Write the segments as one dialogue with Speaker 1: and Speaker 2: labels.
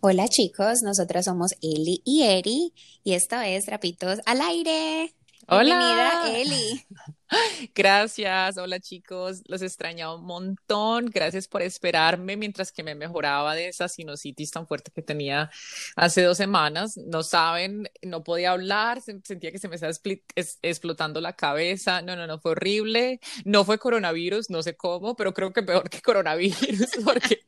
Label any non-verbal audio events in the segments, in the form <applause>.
Speaker 1: Hola chicos, nosotras somos Eli y Eri y esto es Trapitos al Aire.
Speaker 2: Hola.
Speaker 1: Bienvenida, Eli. <laughs>
Speaker 2: Gracias, hola chicos, los extrañaba un montón, gracias por esperarme mientras que me mejoraba de esa sinusitis tan fuerte que tenía hace dos semanas. No saben, no podía hablar, se- sentía que se me estaba es- explotando la cabeza. No, no, no, fue horrible. No fue coronavirus, no sé cómo, pero creo que peor que coronavirus <laughs> porque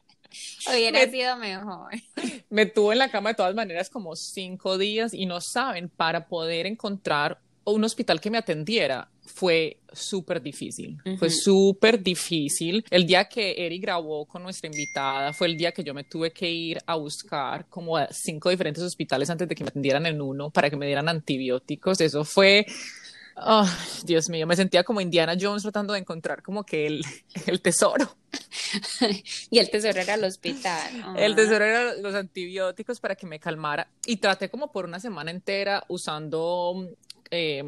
Speaker 1: Hubiera
Speaker 2: me,
Speaker 1: sido mejor. <laughs>
Speaker 2: me tuvo en la cama de todas maneras como cinco días y no saben, para poder encontrar un hospital que me atendiera fue súper difícil, fue súper difícil. El día que Eri grabó con nuestra invitada fue el día que yo me tuve que ir a buscar como a cinco diferentes hospitales antes de que me atendieran en uno para que me dieran antibióticos. Eso fue... Oh, Dios mío, me sentía como Indiana Jones tratando de encontrar como que el, el tesoro. <laughs>
Speaker 1: Y el tesoro era el hospital.
Speaker 2: El
Speaker 1: Ah.
Speaker 2: tesoro era los antibióticos para que me calmara y traté como por una semana entera usando eh,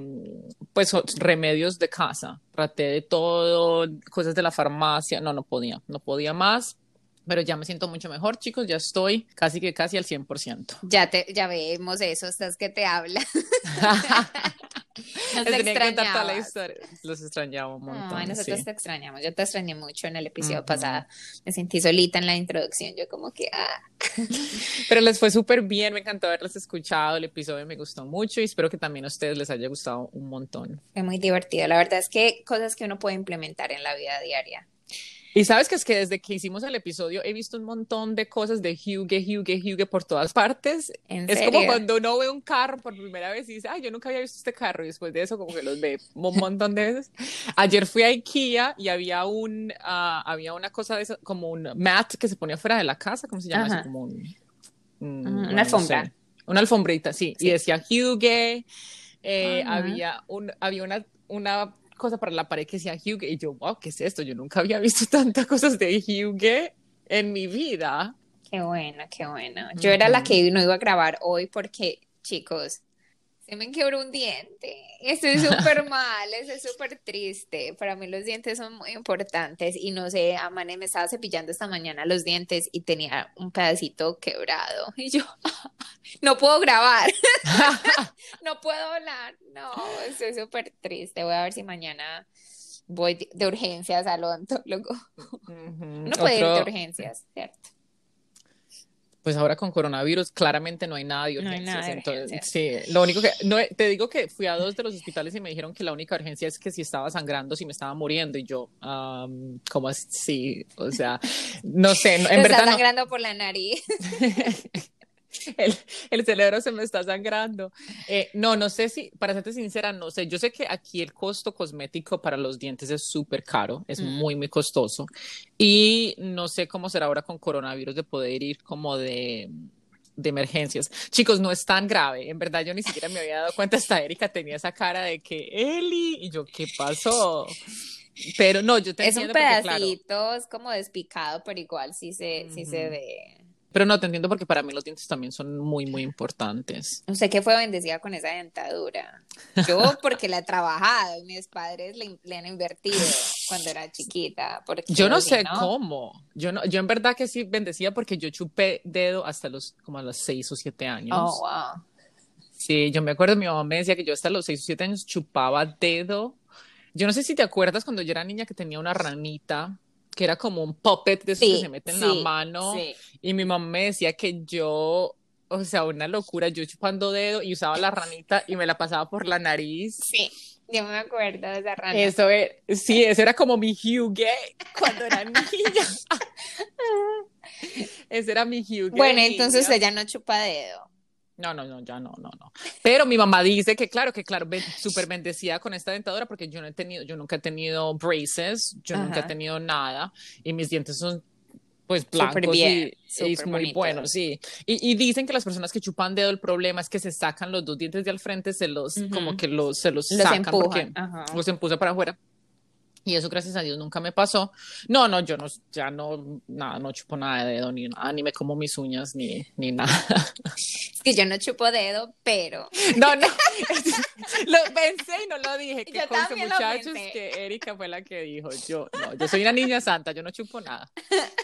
Speaker 2: pues remedios de casa. Traté de todo, cosas de la farmacia. No, no podía, no podía más. Pero ya me siento mucho mejor, chicos. Ya estoy casi que casi al 100%.
Speaker 1: Ya te, ya vemos eso, estás que te habla. <laughs> <laughs> Nos
Speaker 2: que toda la historia. Los extrañaba un montón.
Speaker 1: Ay, nosotros
Speaker 2: sí.
Speaker 1: te extrañamos. Yo te extrañé mucho en el episodio
Speaker 2: Ujú.
Speaker 1: pasado. Me sentí solita en la introducción. Yo como que, ah, <laughs>
Speaker 2: Pero les fue súper bien, me encantó haberlos escuchado. El episodio me gustó mucho y espero que también a ustedes les haya gustado un montón.
Speaker 1: fue muy divertido. La verdad es que cosas que uno puede implementar en la vida diaria.
Speaker 2: Y sabes que es que desde que hicimos el episodio he visto un montón de cosas de Hugue, Hugue, Hugue por todas partes.
Speaker 1: ¿En
Speaker 2: Es
Speaker 1: serio?
Speaker 2: como cuando uno ve un carro por primera vez y dice, ay, yo nunca había visto este carro. Y después de eso, como que los ve un montón de veces. Ayer fui a IKEA y había un, ah, había una cosa de eso, como un mat que se ponía fuera de la casa. ¿Cómo se llama
Speaker 1: Ajá.
Speaker 2: eso? Como un, mm,
Speaker 1: Una
Speaker 2: bueno, no
Speaker 1: alfombra.
Speaker 2: sé. Una alfombrita, sí.
Speaker 1: Sí.
Speaker 2: Y decía Hugue. Eh, había un, había una, una cosa para la pared que decía Hugue y yo, wow, ¿qué es esto? Yo nunca había visto <laughs> tantas cosas de Hugue en mi vida.
Speaker 1: Qué bueno, qué bueno. Yo era la que no iba a grabar hoy porque, chicos, se me quebró un diente. Estoy <laughs> súper mal, estoy súper triste. Para mí los dientes son muy importantes y no sé, Amane me estaba cepillando esta mañana los dientes y tenía un pedacito quebrado. <laughs> Y yo, <laughs> no puedo grabar, no puedo hablar. No, estoy súper triste. Voy a ver si mañana voy de- urgencias al odontólogo. No puede ir de urgencias, ¿cierto?
Speaker 2: Pues ahora con coronavirus claramente no hay nada de
Speaker 1: No
Speaker 2: urgencias.
Speaker 1: nada de
Speaker 2: entonces,
Speaker 1: urgencias.
Speaker 2: sí, lo único que, no, te digo que fui a dos de los hospitales y me dijeron que la única urgencia es que si estaba sangrando, si me estaba muriendo. Y yo, um, ¿cómo así? O sea, no sé, no- en verdad
Speaker 1: está
Speaker 2: no.
Speaker 1: sangrando por la nariz. <laughs> <laughs>
Speaker 2: El, el cerebro se me está sangrando. Eh, no, no sé si, para serte sincera, no sé. Yo sé que aquí el costo cosmético para los dientes es súper caro, es
Speaker 1: Mm.
Speaker 2: muy, muy costoso. Y no sé cómo será ahora con coronavirus de poder ir como de, de emergencias. Chicos, no es tan grave. En verdad, yo ni siquiera me había dado cuenta. Hasta Erika tenía esa cara de que, Eli, y yo, ¿qué pasó? Pero no, yo te
Speaker 1: Es un
Speaker 2: entiendo porque, claro.
Speaker 1: pedacito, es como despicado, pero igual sí se, sí se ve.
Speaker 2: Pero no, te entiendo porque para mí los dientes también son muy, muy importantes.
Speaker 1: Usted que fue bendecida con esa dentadura. Yo porque la he trabajado y mis padres le, le han invertido cuando era chiquita. Porque
Speaker 2: Yo no sé cómo. Yo no, yo en verdad que sí bendecía porque yo chupé dedo hasta los como a los seis o siete años.
Speaker 1: Oh, wow.
Speaker 2: Sí, yo me acuerdo, mi mamá me decía que yo hasta los seis o siete años chupaba dedo. Yo no sé si te acuerdas cuando yo era niña que tenía una ranita que era como un puppet de esos que se mete en la mano
Speaker 1: sí.
Speaker 2: y mi mamá me decía que yo, o sea, una locura, yo chupando dedo y usaba la ranita y me la pasaba por la nariz.
Speaker 1: Sí, yo me acuerdo de esa rana.
Speaker 2: Eso era, sí, eso era como mi Hugue cuando era <laughs> niña. Ese era mi Hugue.
Speaker 1: Bueno, entonces
Speaker 2: niña.
Speaker 1: ya no chupa dedo.
Speaker 2: No, no, no, ya no, no, no. Pero mi mamá dice que claro, que claro, súper bendecida con esta dentadura porque yo no he tenido, yo nunca he tenido braces, yo nunca he
Speaker 1: Ajá.
Speaker 2: tenido nada y mis dientes son pues blancos
Speaker 1: bien,
Speaker 2: y,
Speaker 1: súper
Speaker 2: muy
Speaker 1: bonitos.
Speaker 2: buenos, sí. Y, y dicen que las personas que chupan dedo, el problema es que se sacan los dos dientes de al frente, se los,
Speaker 1: Ujú.
Speaker 2: como que los, se los,
Speaker 1: Los
Speaker 2: sacan porque
Speaker 1: empujan. Ajá.
Speaker 2: los empuja para afuera. Y eso, gracias a Dios, nunca me pasó. No, no, yo no, ya no, nada, no chupo nada de dedo, ni nada, ni me como mis uñas, ni, ni nada. <laughs>
Speaker 1: Que yo no chupo dedo, pero
Speaker 2: No, no. <laughs> Lo pensé y no lo dije. <laughs> Que
Speaker 1: Yo
Speaker 2: con muchachos que Erika fue la que dijo. <laughs> Yo no, yo soy una niña santa, yo no chupo nada.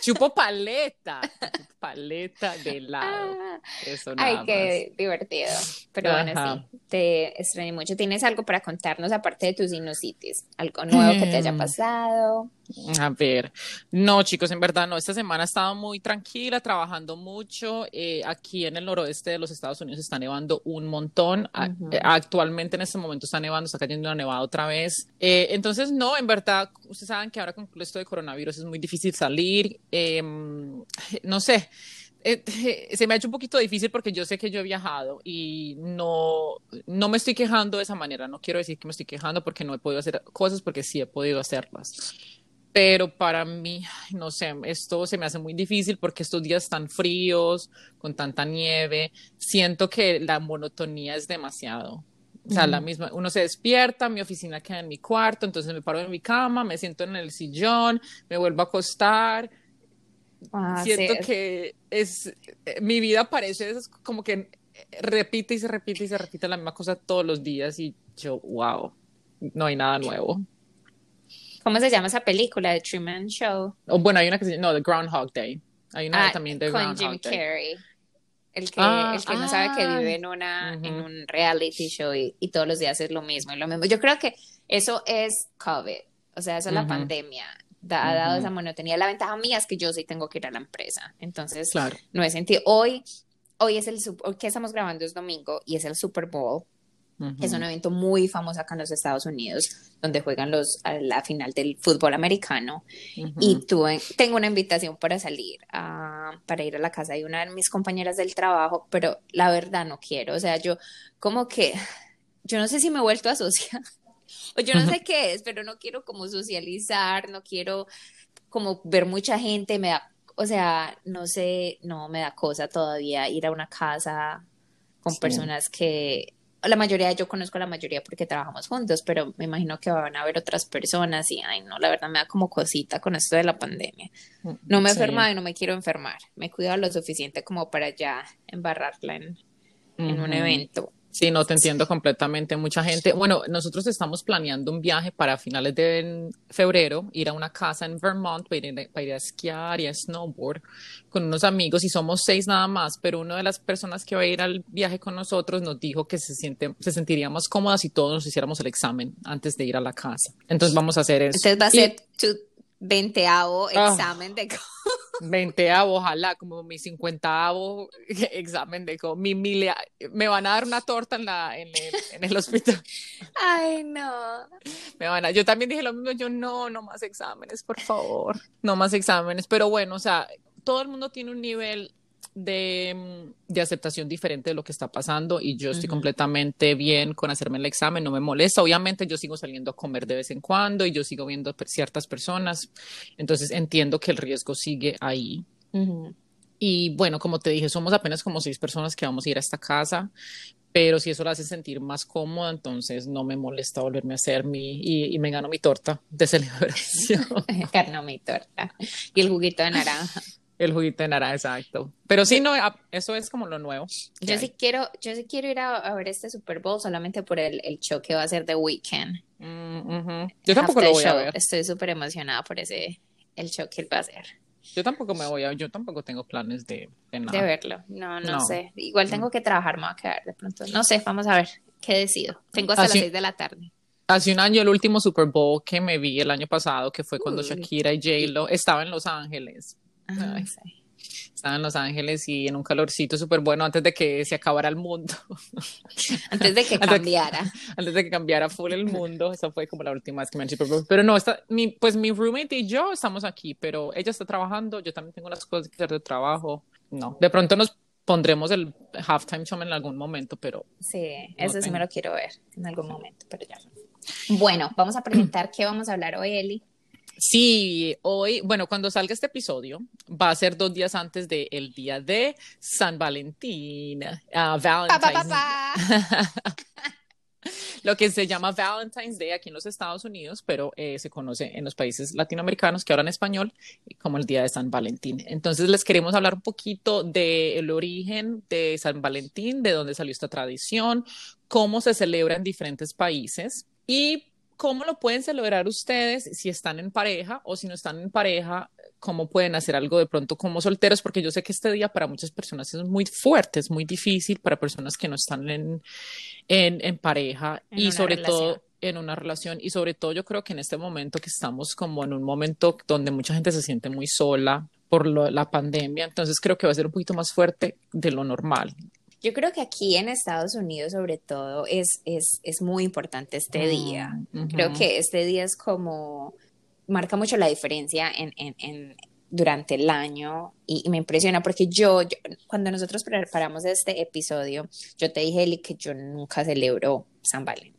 Speaker 2: Chupo paleta, chupo paleta de helado.
Speaker 1: Ah,
Speaker 2: Eso nada
Speaker 1: Ay, qué divertido. Pero bueno,
Speaker 2: Ajá.
Speaker 1: sí, te extrañé mucho. ¿Tienes algo para contarnos aparte de tu sinusitis? ¿Algo nuevo que te haya
Speaker 2: Mm.
Speaker 1: pasado?
Speaker 2: más. A ver, no chicos, en verdad no, esta semana he estado muy tranquila, trabajando mucho. Eh, aquí en el noroeste de los Estados Unidos está nevando un montón.
Speaker 1: Ujú.
Speaker 2: eh, Actualmente en este momento está nevando, está cayendo una nevada otra vez. Eh, entonces, no, en verdad, ustedes saben que ahora con esto de coronavirus es muy difícil salir. Eh, no sé. eh, <laughs> se me ha hecho un poquito difícil porque yo sé que yo he viajado y no, no me estoy quejando de esa manera. No quiero decir que me estoy quejando porque no he podido hacer cosas, porque sí he podido hacerlas. Pero para mí, no sé, esto se me hace muy difícil porque estos días tan fríos, con tanta nieve, siento que la monotonía es demasiado. O sea, la misma, uno se despierta, mi oficina queda en mi cuarto, entonces me paro en mi cama, me siento en el sillón, me vuelvo a acostar,
Speaker 1: Ah,
Speaker 2: siento
Speaker 1: sí,
Speaker 2: que es, eh, mi vida parece es como que repite y se repite y se repite la misma cosa todos los días y yo, wow, no hay nada nuevo.
Speaker 1: ¿Cómo se llama esa película? The Truman Show.
Speaker 2: O bueno, hay una que se llama, no, The Groundhog Day. Hay una
Speaker 1: Ah,
Speaker 2: también de
Speaker 1: con
Speaker 2: Groundhog
Speaker 1: Jim
Speaker 2: Day.
Speaker 1: Carrey. El que,
Speaker 2: Ah,
Speaker 1: el que no sabe que
Speaker 2: ah.
Speaker 1: vive en una, en un reality show y, y todos los días es lo mismo y lo mismo. Yo creo que eso es COVID, o sea, eso es la pandemia. Da- ha dado esa monotonía. La ventaja mía es que yo sí tengo que ir a la empresa. Entonces,
Speaker 2: Claro.
Speaker 1: no he sentido. Hoy, hoy es el, hoy que estamos grabando es domingo y es el Super Bowl. Es un evento muy famoso acá en los Estados Unidos, donde juegan los a la final del fútbol americano. Y tuve, tengo una invitación para salir, ah, para ir a la casa de una de mis compañeras del trabajo, pero la verdad no quiero. O sea, yo como que, yo no sé si me he vuelto a asociar, <laughs> o yo no sé qué es, pero no quiero como socializar, no quiero como ver mucha gente, me da, o sea, no sé, no me da cosa todavía ir a una casa con
Speaker 2: Sí.
Speaker 1: personas que la mayoría, yo conozco a la mayoría porque trabajamos juntos, pero me imagino que van a haber otras personas y, ay, no, la verdad me da como cosita con esto de la pandemia. No me he
Speaker 2: Sí.
Speaker 1: enfermado y no me quiero enfermar. Me he cuidado lo suficiente como para ya embarrarla en, en un evento.
Speaker 2: Sí, no te entiendo completamente. Mucha gente, bueno, nosotros estamos planeando un viaje para finales de febrero, ir a una casa en Vermont para ir, para ir a esquiar y a snowboard con unos amigos y somos seis nada más, pero una de las personas que va a ir al viaje con nosotros nos dijo que se siente, se sentiría más cómoda si todos nos hiciéramos el examen antes de ir a la casa. Entonces vamos a hacer eso.
Speaker 1: Entonces va a
Speaker 2: Y-
Speaker 1: ser tu veinteavo
Speaker 2: Ah.
Speaker 1: examen de
Speaker 2: Veinteavo, ojalá, como mi cincuentavo <laughs> examen de mi milia- me van a dar una torta en la en el, en el hospital.
Speaker 1: Ay, no.
Speaker 2: Me van a, yo también dije lo mismo, yo no, no más exámenes, por favor, no más exámenes, pero bueno, o sea, todo el mundo tiene un nivel de, mm, de aceptación diferente de lo que está pasando y yo estoy completamente bien con hacerme el examen, no me molesta, obviamente yo sigo saliendo a comer de vez en cuando y yo sigo viendo ciertas personas, entonces entiendo que el riesgo sigue ahí. Y bueno, como te dije, somos apenas como seis personas que vamos a ir a esta casa, pero si eso la hace sentir más cómoda, entonces no me molesta volverme a hacer mi, y, y me gano mi torta de <laughs> celebración. <laughs>
Speaker 1: Carne mi torta. Y el juguito de naranja.
Speaker 2: El juguito de naranja, exacto. Pero sí, no, a- eso es como lo nuevo.
Speaker 1: Yo
Speaker 2: hay.
Speaker 1: sí quiero, yo sí quiero ir a, a ver este Super Bowl solamente por el, el show que va a ser The Weeknd.
Speaker 2: Mm, ujú. Yo tampoco lo
Speaker 1: Halftime
Speaker 2: voy a
Speaker 1: show.
Speaker 2: ver.
Speaker 1: Estoy súper emocionada por ese, el show que él va a hacer.
Speaker 2: Yo tampoco me voy a, yo tampoco tengo planes de, de
Speaker 1: De
Speaker 2: nada.
Speaker 1: verlo. No, no,
Speaker 2: No.
Speaker 1: sé. Igual tengo que trabajar, me voy a quedar de pronto. No sé, vamos a ver qué decido. Tengo hasta
Speaker 2: Así-
Speaker 1: las 6 de la tarde.
Speaker 2: Hace un año, el último Super Bowl que me vi el año pasado, que fue cuando
Speaker 1: Uy.
Speaker 2: Shakira y J-Lo estaba en Los Ángeles. Ay.
Speaker 1: sí.
Speaker 2: Estaba en Los Ángeles y en un calorcito súper bueno antes de que se acabara el mundo. <laughs>
Speaker 1: Antes de que
Speaker 2: Antes-
Speaker 1: cambiara.
Speaker 2: antes de que cambiara full el mundo. Esa fue como la última vez que me han Bowl. Pero no, está, mi, pues mi roommate y yo estamos aquí, pero ella está trabajando, yo también tengo las cosas que hacer de trabajo. No, de pronto nos pondremos el halftime show en algún momento, pero
Speaker 1: Sí, eso sí
Speaker 2: tengo.
Speaker 1: me lo quiero ver en algún momento, pero ya. Bueno, vamos a presentar qué vamos a hablar hoy, Eli.
Speaker 2: Sí, hoy, bueno, cuando salga este episodio, va a ser dos días antes del día de San Valentín,
Speaker 1: pa,
Speaker 2: Valentine's <laughs> lo que se llama Valentine's Day aquí en los Estados Unidos, pero eh, se conoce en los países latinoamericanos que hablan español como el Día de San Valentín. Entonces les queremos hablar un poquito del origen de San Valentín, de dónde salió esta tradición, cómo se celebra en diferentes países y cómo lo pueden celebrar ustedes si están en pareja o si no están en pareja, cómo pueden hacer algo de pronto como solteros, porque yo sé que este día para muchas personas es muy fuerte, es muy difícil para personas que no están en, en, pareja y sobre todo en una relación. Y sobre todo yo creo que en este momento que estamos como en un momento donde mucha gente se siente muy sola por la pandemia, entonces creo que va a ser un poquito más fuerte de lo normal.
Speaker 1: Yo creo que aquí en Estados Unidos, sobre todo, es, es, es muy importante este mm, día. Creo que este día es como, marca mucho la diferencia en, en, en durante el año y, me impresiona porque yo, cuando nosotros preparamos este episodio, yo te dije, Eli, que yo nunca celebro San Valentín.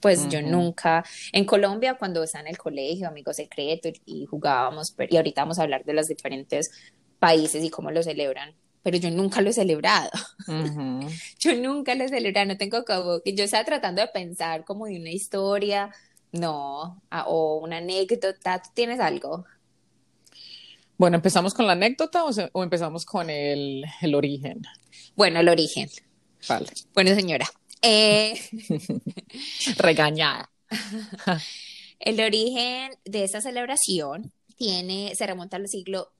Speaker 1: Pues yo nunca, en Colombia cuando estaba en el colegio, amigo secreto, y, y jugábamos, y ahorita vamos a hablar de los diferentes países y cómo lo celebran pero yo nunca lo he celebrado. <laughs> yo nunca lo he celebrado, no tengo como que yo estaba tratando de pensar como de una historia, no, o una anécdota, ¿tú tienes algo?
Speaker 2: Bueno, ¿empezamos con la anécdota o, empezamos con el, el, origen?
Speaker 1: Bueno, el origen.
Speaker 2: Vale.
Speaker 1: Bueno, señora. Eh... <laughs>
Speaker 2: Regañada. <laughs>
Speaker 1: el origen de esta celebración tiene, se remonta al siglo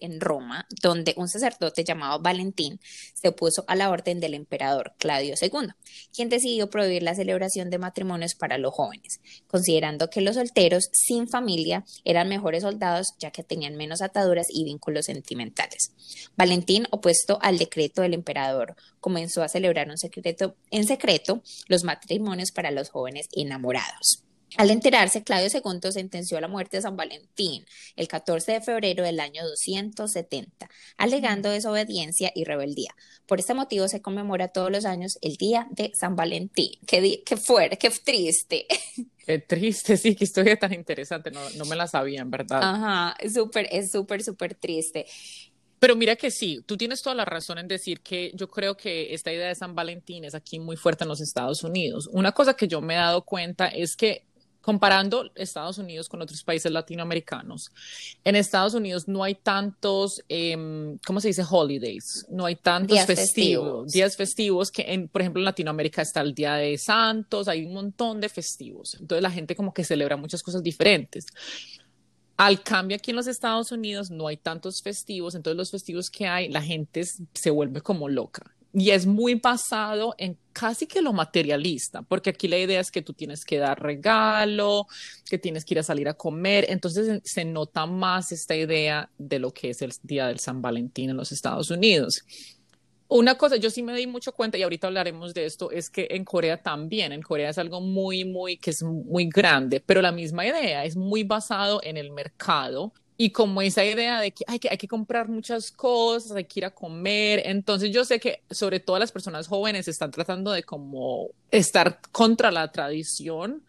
Speaker 1: En Roma, donde un sacerdote llamado Valentín se opuso a la orden del emperador Claudio II, quien decidió prohibir la celebración de matrimonios para los jóvenes, considerando que los solteros sin familia eran mejores soldados ya que tenían menos ataduras y vínculos sentimentales. Valentín, opuesto al decreto del emperador, comenzó a celebrar en secreto los matrimonios para los jóvenes enamorados. Al enterarse, Claudio II sentenció la muerte de San Valentín el 14 de febrero del año 270, alegando desobediencia y rebeldía. Por este motivo se conmemora todos los años el Día de San Valentín. Qué, qué fuerte, qué triste. <laughs>
Speaker 2: Qué triste, sí, qué historia tan interesante, no, no me la sabía, en verdad.
Speaker 1: Ajá, súper, es súper, súper triste.
Speaker 2: Pero mira que sí, tú tienes toda la razón en decir que yo creo que esta idea de San Valentín es aquí muy fuerte en los Estados Unidos. Una cosa que yo me he dado cuenta es que comparando Estados Unidos con otros países latinoamericanos, en Estados Unidos no hay tantos, eh, ¿cómo se dice? Holidays, no hay tantos días festivos, días festivos que, en, por ejemplo, en Latinoamérica está el Día de Santos, hay un montón de festivos. Entonces la gente como que celebra muchas cosas diferentes. Al cambio aquí en los Estados Unidos no hay tantos festivos, entonces los festivos que hay, la gente se vuelve como loca y es muy basado en casi que lo materialista, porque aquí la idea es que tú tienes que dar regalo, que tienes que ir a salir a comer, entonces se nota más esta idea de lo que es el Día del San Valentín en los Estados Unidos. Una cosa, yo sí me di mucho cuenta y ahorita hablaremos de esto, es que en Corea también, en Corea es algo muy, muy, que es muy grande, pero la misma idea es muy basado en el mercado y como esa idea de que hay, que hay que comprar muchas cosas, hay que ir a comer. Entonces yo sé que sobre todo las personas jóvenes están tratando de como estar contra la tradición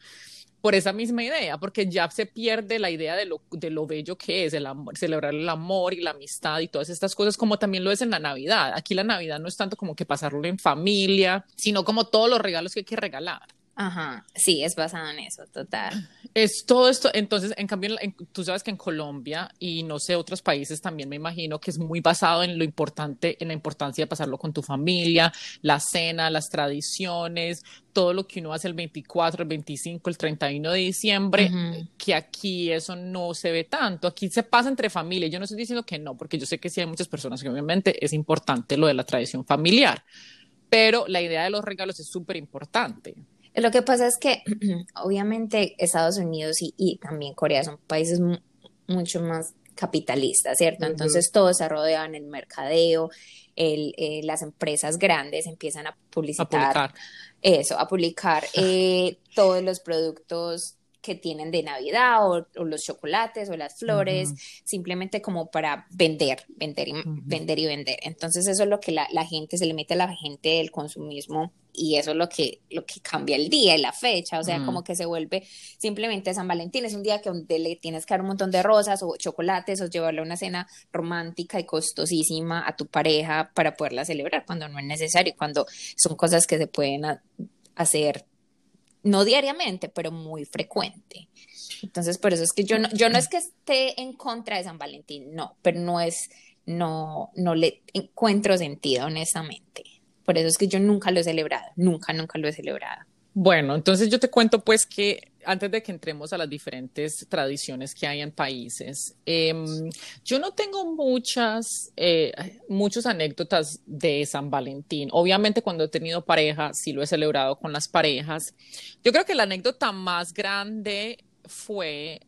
Speaker 2: por esa misma idea, porque ya se pierde la idea de lo, de lo bello que es el amor, celebrar el amor y la amistad y todas estas cosas, como también lo es en la Navidad. Aquí la Navidad no es tanto como que pasarlo en familia, sino como todos los regalos que hay que regalar.
Speaker 1: Ajá, sí, es basado en eso, total.
Speaker 2: Es todo esto, entonces, en cambio, tú sabes que en Colombia y no sé, otros países también me imagino que es muy basado en lo importante, en la importancia de pasarlo con tu familia, la cena, las tradiciones, todo lo que uno hace el 24, el 25, el 31 de diciembre, que aquí eso no se ve tanto, aquí se pasa entre familias, yo no estoy diciendo que no, porque yo sé que sí hay muchas personas que obviamente es importante lo de la tradición familiar, pero la idea de los regalos es súper importante.
Speaker 1: Lo que pasa es que <clears throat> obviamente Estados Unidos y, también Corea son países mucho más capitalistas, ¿cierto? Entonces todo se rodea en el mercadeo, el, eh, las empresas grandes empiezan a publicitar eso, a publicar <laughs> eh, todos los productos que tienen de Navidad o, los chocolates o las flores, simplemente como para vender, vender y, vender y vender. Entonces eso es lo que la, la, gente, se le mete a la gente del consumismo y eso es lo que, lo que cambia el día y la fecha, o sea, como que se vuelve simplemente San Valentín, es un día que donde le tienes que dar un montón de rosas o chocolates o llevarle a una cena romántica y costosísima a tu pareja para poderla celebrar cuando no es necesario, cuando son cosas que se pueden hacer no diariamente, pero muy frecuente. Entonces, por eso es que yo no, yo no es que esté en contra de San Valentín, no, pero no es, no, no le encuentro sentido, honestamente. Por eso es que yo nunca lo he celebrado, nunca, nunca lo he celebrado.
Speaker 2: Bueno, entonces yo te cuento pues que antes de que entremos a las diferentes tradiciones que hay en países, em, yo no tengo muchas, eh, muchas anécdotas de San Valentín. Obviamente cuando he tenido pareja, sí lo he celebrado con las parejas. Yo creo que la anécdota más grande fue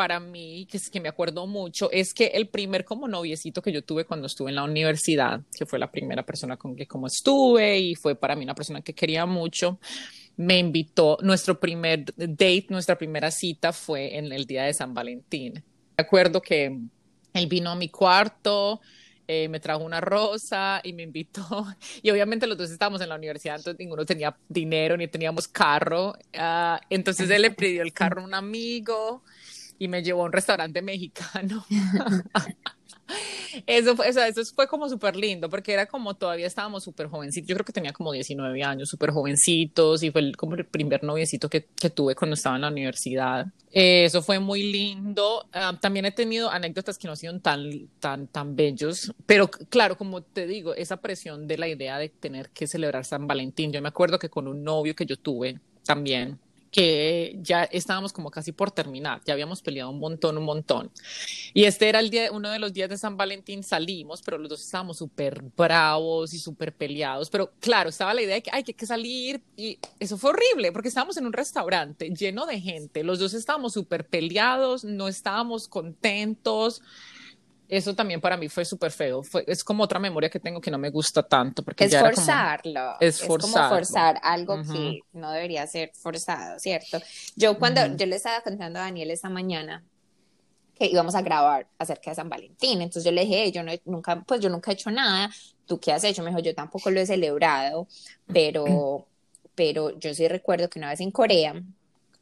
Speaker 2: para mí, que es que me acuerdo mucho, es que el primer como noviecito que yo tuve cuando estuve en la universidad, que fue la primera persona con que como estuve y fue para mí una persona que quería mucho, me invitó, nuestro primer date, nuestra primera cita fue en el día de San Valentín. Me acuerdo que él vino a mi cuarto, eh, me trajo una rosa y me invitó. <laughs> Y obviamente los dos estábamos en la universidad, entonces ninguno tenía dinero ni teníamos carro. Ah, entonces él le pidió el carro a un amigo y me llevó a un restaurante <laughs> mexicano. <laughs> Eso fue, eso, eso fue como súper lindo, porque era como todavía estábamos súper jovencitos. Yo creo que tenía como 19 años, súper jovencitos, y fue como el primer noviecito que, que tuve cuando estaba en la universidad. Eh, eso fue muy lindo. Ah, también he tenido anécdotas que no han sido tan, tan, tan bellos, pero claro, como te digo, esa presión de la idea de tener que celebrar San Valentín. Yo me acuerdo que con un novio que yo tuve también, que ya estábamos como casi por terminar, ya habíamos peleado un montón, un montón. Y este era el día, uno de los días de San Valentín, salimos, pero los dos estábamos súper bravos y súper peleados, pero claro, estaba la idea de que hay que salir y eso fue horrible porque estábamos en un restaurante lleno de gente, los dos estábamos súper peleados, no estábamos contentos eso también para mí fue súper feo. Fue, es como otra memoria que tengo que no me gusta tanto. Porque
Speaker 1: es
Speaker 2: ya
Speaker 1: forzarlo. es, como forzar algo que no debería ser forzado, ¿cierto? Yo cuando yo le estaba contando a Daniel esta mañana que íbamos a grabar acerca de San Valentín, entonces yo le dije, yo no, nunca, pues yo nunca he hecho nada, ¿tú qué has hecho? Me dijo, yo tampoco lo he celebrado, pero, pero yo sí recuerdo que una vez en Corea,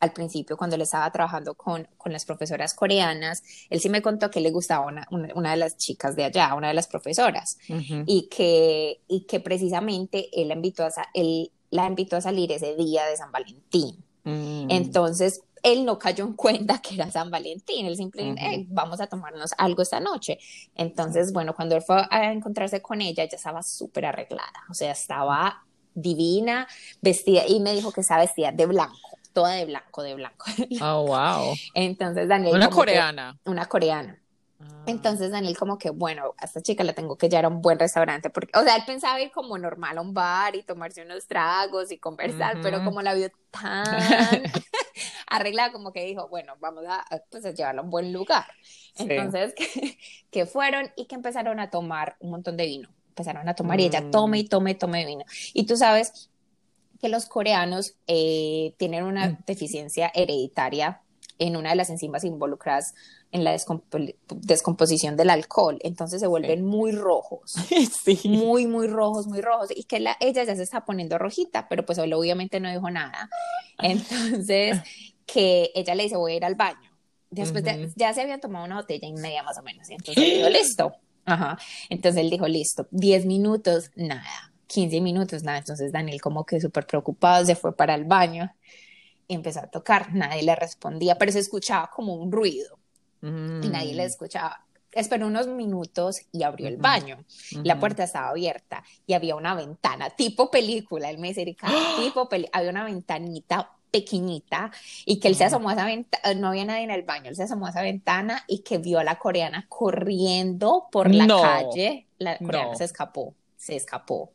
Speaker 1: al principio cuando le estaba trabajando con, con las profesoras coreanas, él sí me contó que le gustaba una, una, de las chicas de allá, una de las profesoras, y, que, y que precisamente él la, invitó a, él la invitó a salir ese día de San Valentín. Mm. Entonces, él no cayó en cuenta que era San Valentín, él simplemente, vamos a tomarnos algo esta noche. Entonces, bueno, cuando él fue a encontrarse con ella, ella estaba súper arreglada, o sea, estaba divina, vestida, y me dijo que estaba vestida de blanco toda de blanco, de blanco.
Speaker 2: Oh, wow.
Speaker 1: Entonces Daniel.
Speaker 2: Una coreana.
Speaker 1: una coreana. Ah. Entonces Daniel como que, bueno, a esta chica la tengo que llevar a un buen restaurante, porque, o sea, él pensaba ir como normal a un bar y tomarse unos tragos y conversar, pero como la vio tan <laughs> arreglada, como que dijo, bueno, vamos a, pues, a llevarla a un buen lugar. Entonces, <laughs> que, fueron y que empezaron a tomar un montón de vino. Empezaron a tomar y ella tome y mm. tome y tome vino. Y tú sabes, que los coreanos eh, tienen una mm. deficiencia hereditaria en una de las enzimas involucradas en la descomposición del alcohol, entonces se vuelven muy rojos, <laughs> sí. muy, muy rojos, muy rojos, y que la, ella ya se está poniendo rojita, pero pues obviamente no dijo nada, <laughs> entonces que ella le dice voy a ir al baño, después ya se habían tomado una botella y media más o menos, y entonces dijo <gasps> listo, ajá, entonces él dijo listo, 10 minutos, nada, 15 minutos, nada. Entonces Daniel como que súper preocupado se fue para el baño y empezó a tocar. Nadie le respondía, pero se escuchaba como un ruido y nadie le mm. escuchaba. Esperó unos minutos y abrió el baño. La puerta estaba abierta y había una ventana, tipo película. Él me dice, tipo película. Había una ventanita pequeñita y que él se asomó a esa ventana, no había nadie en el baño, él se asomó a esa ventana y que vio a la coreana corriendo por la calle. La coreana se escapó se escapó.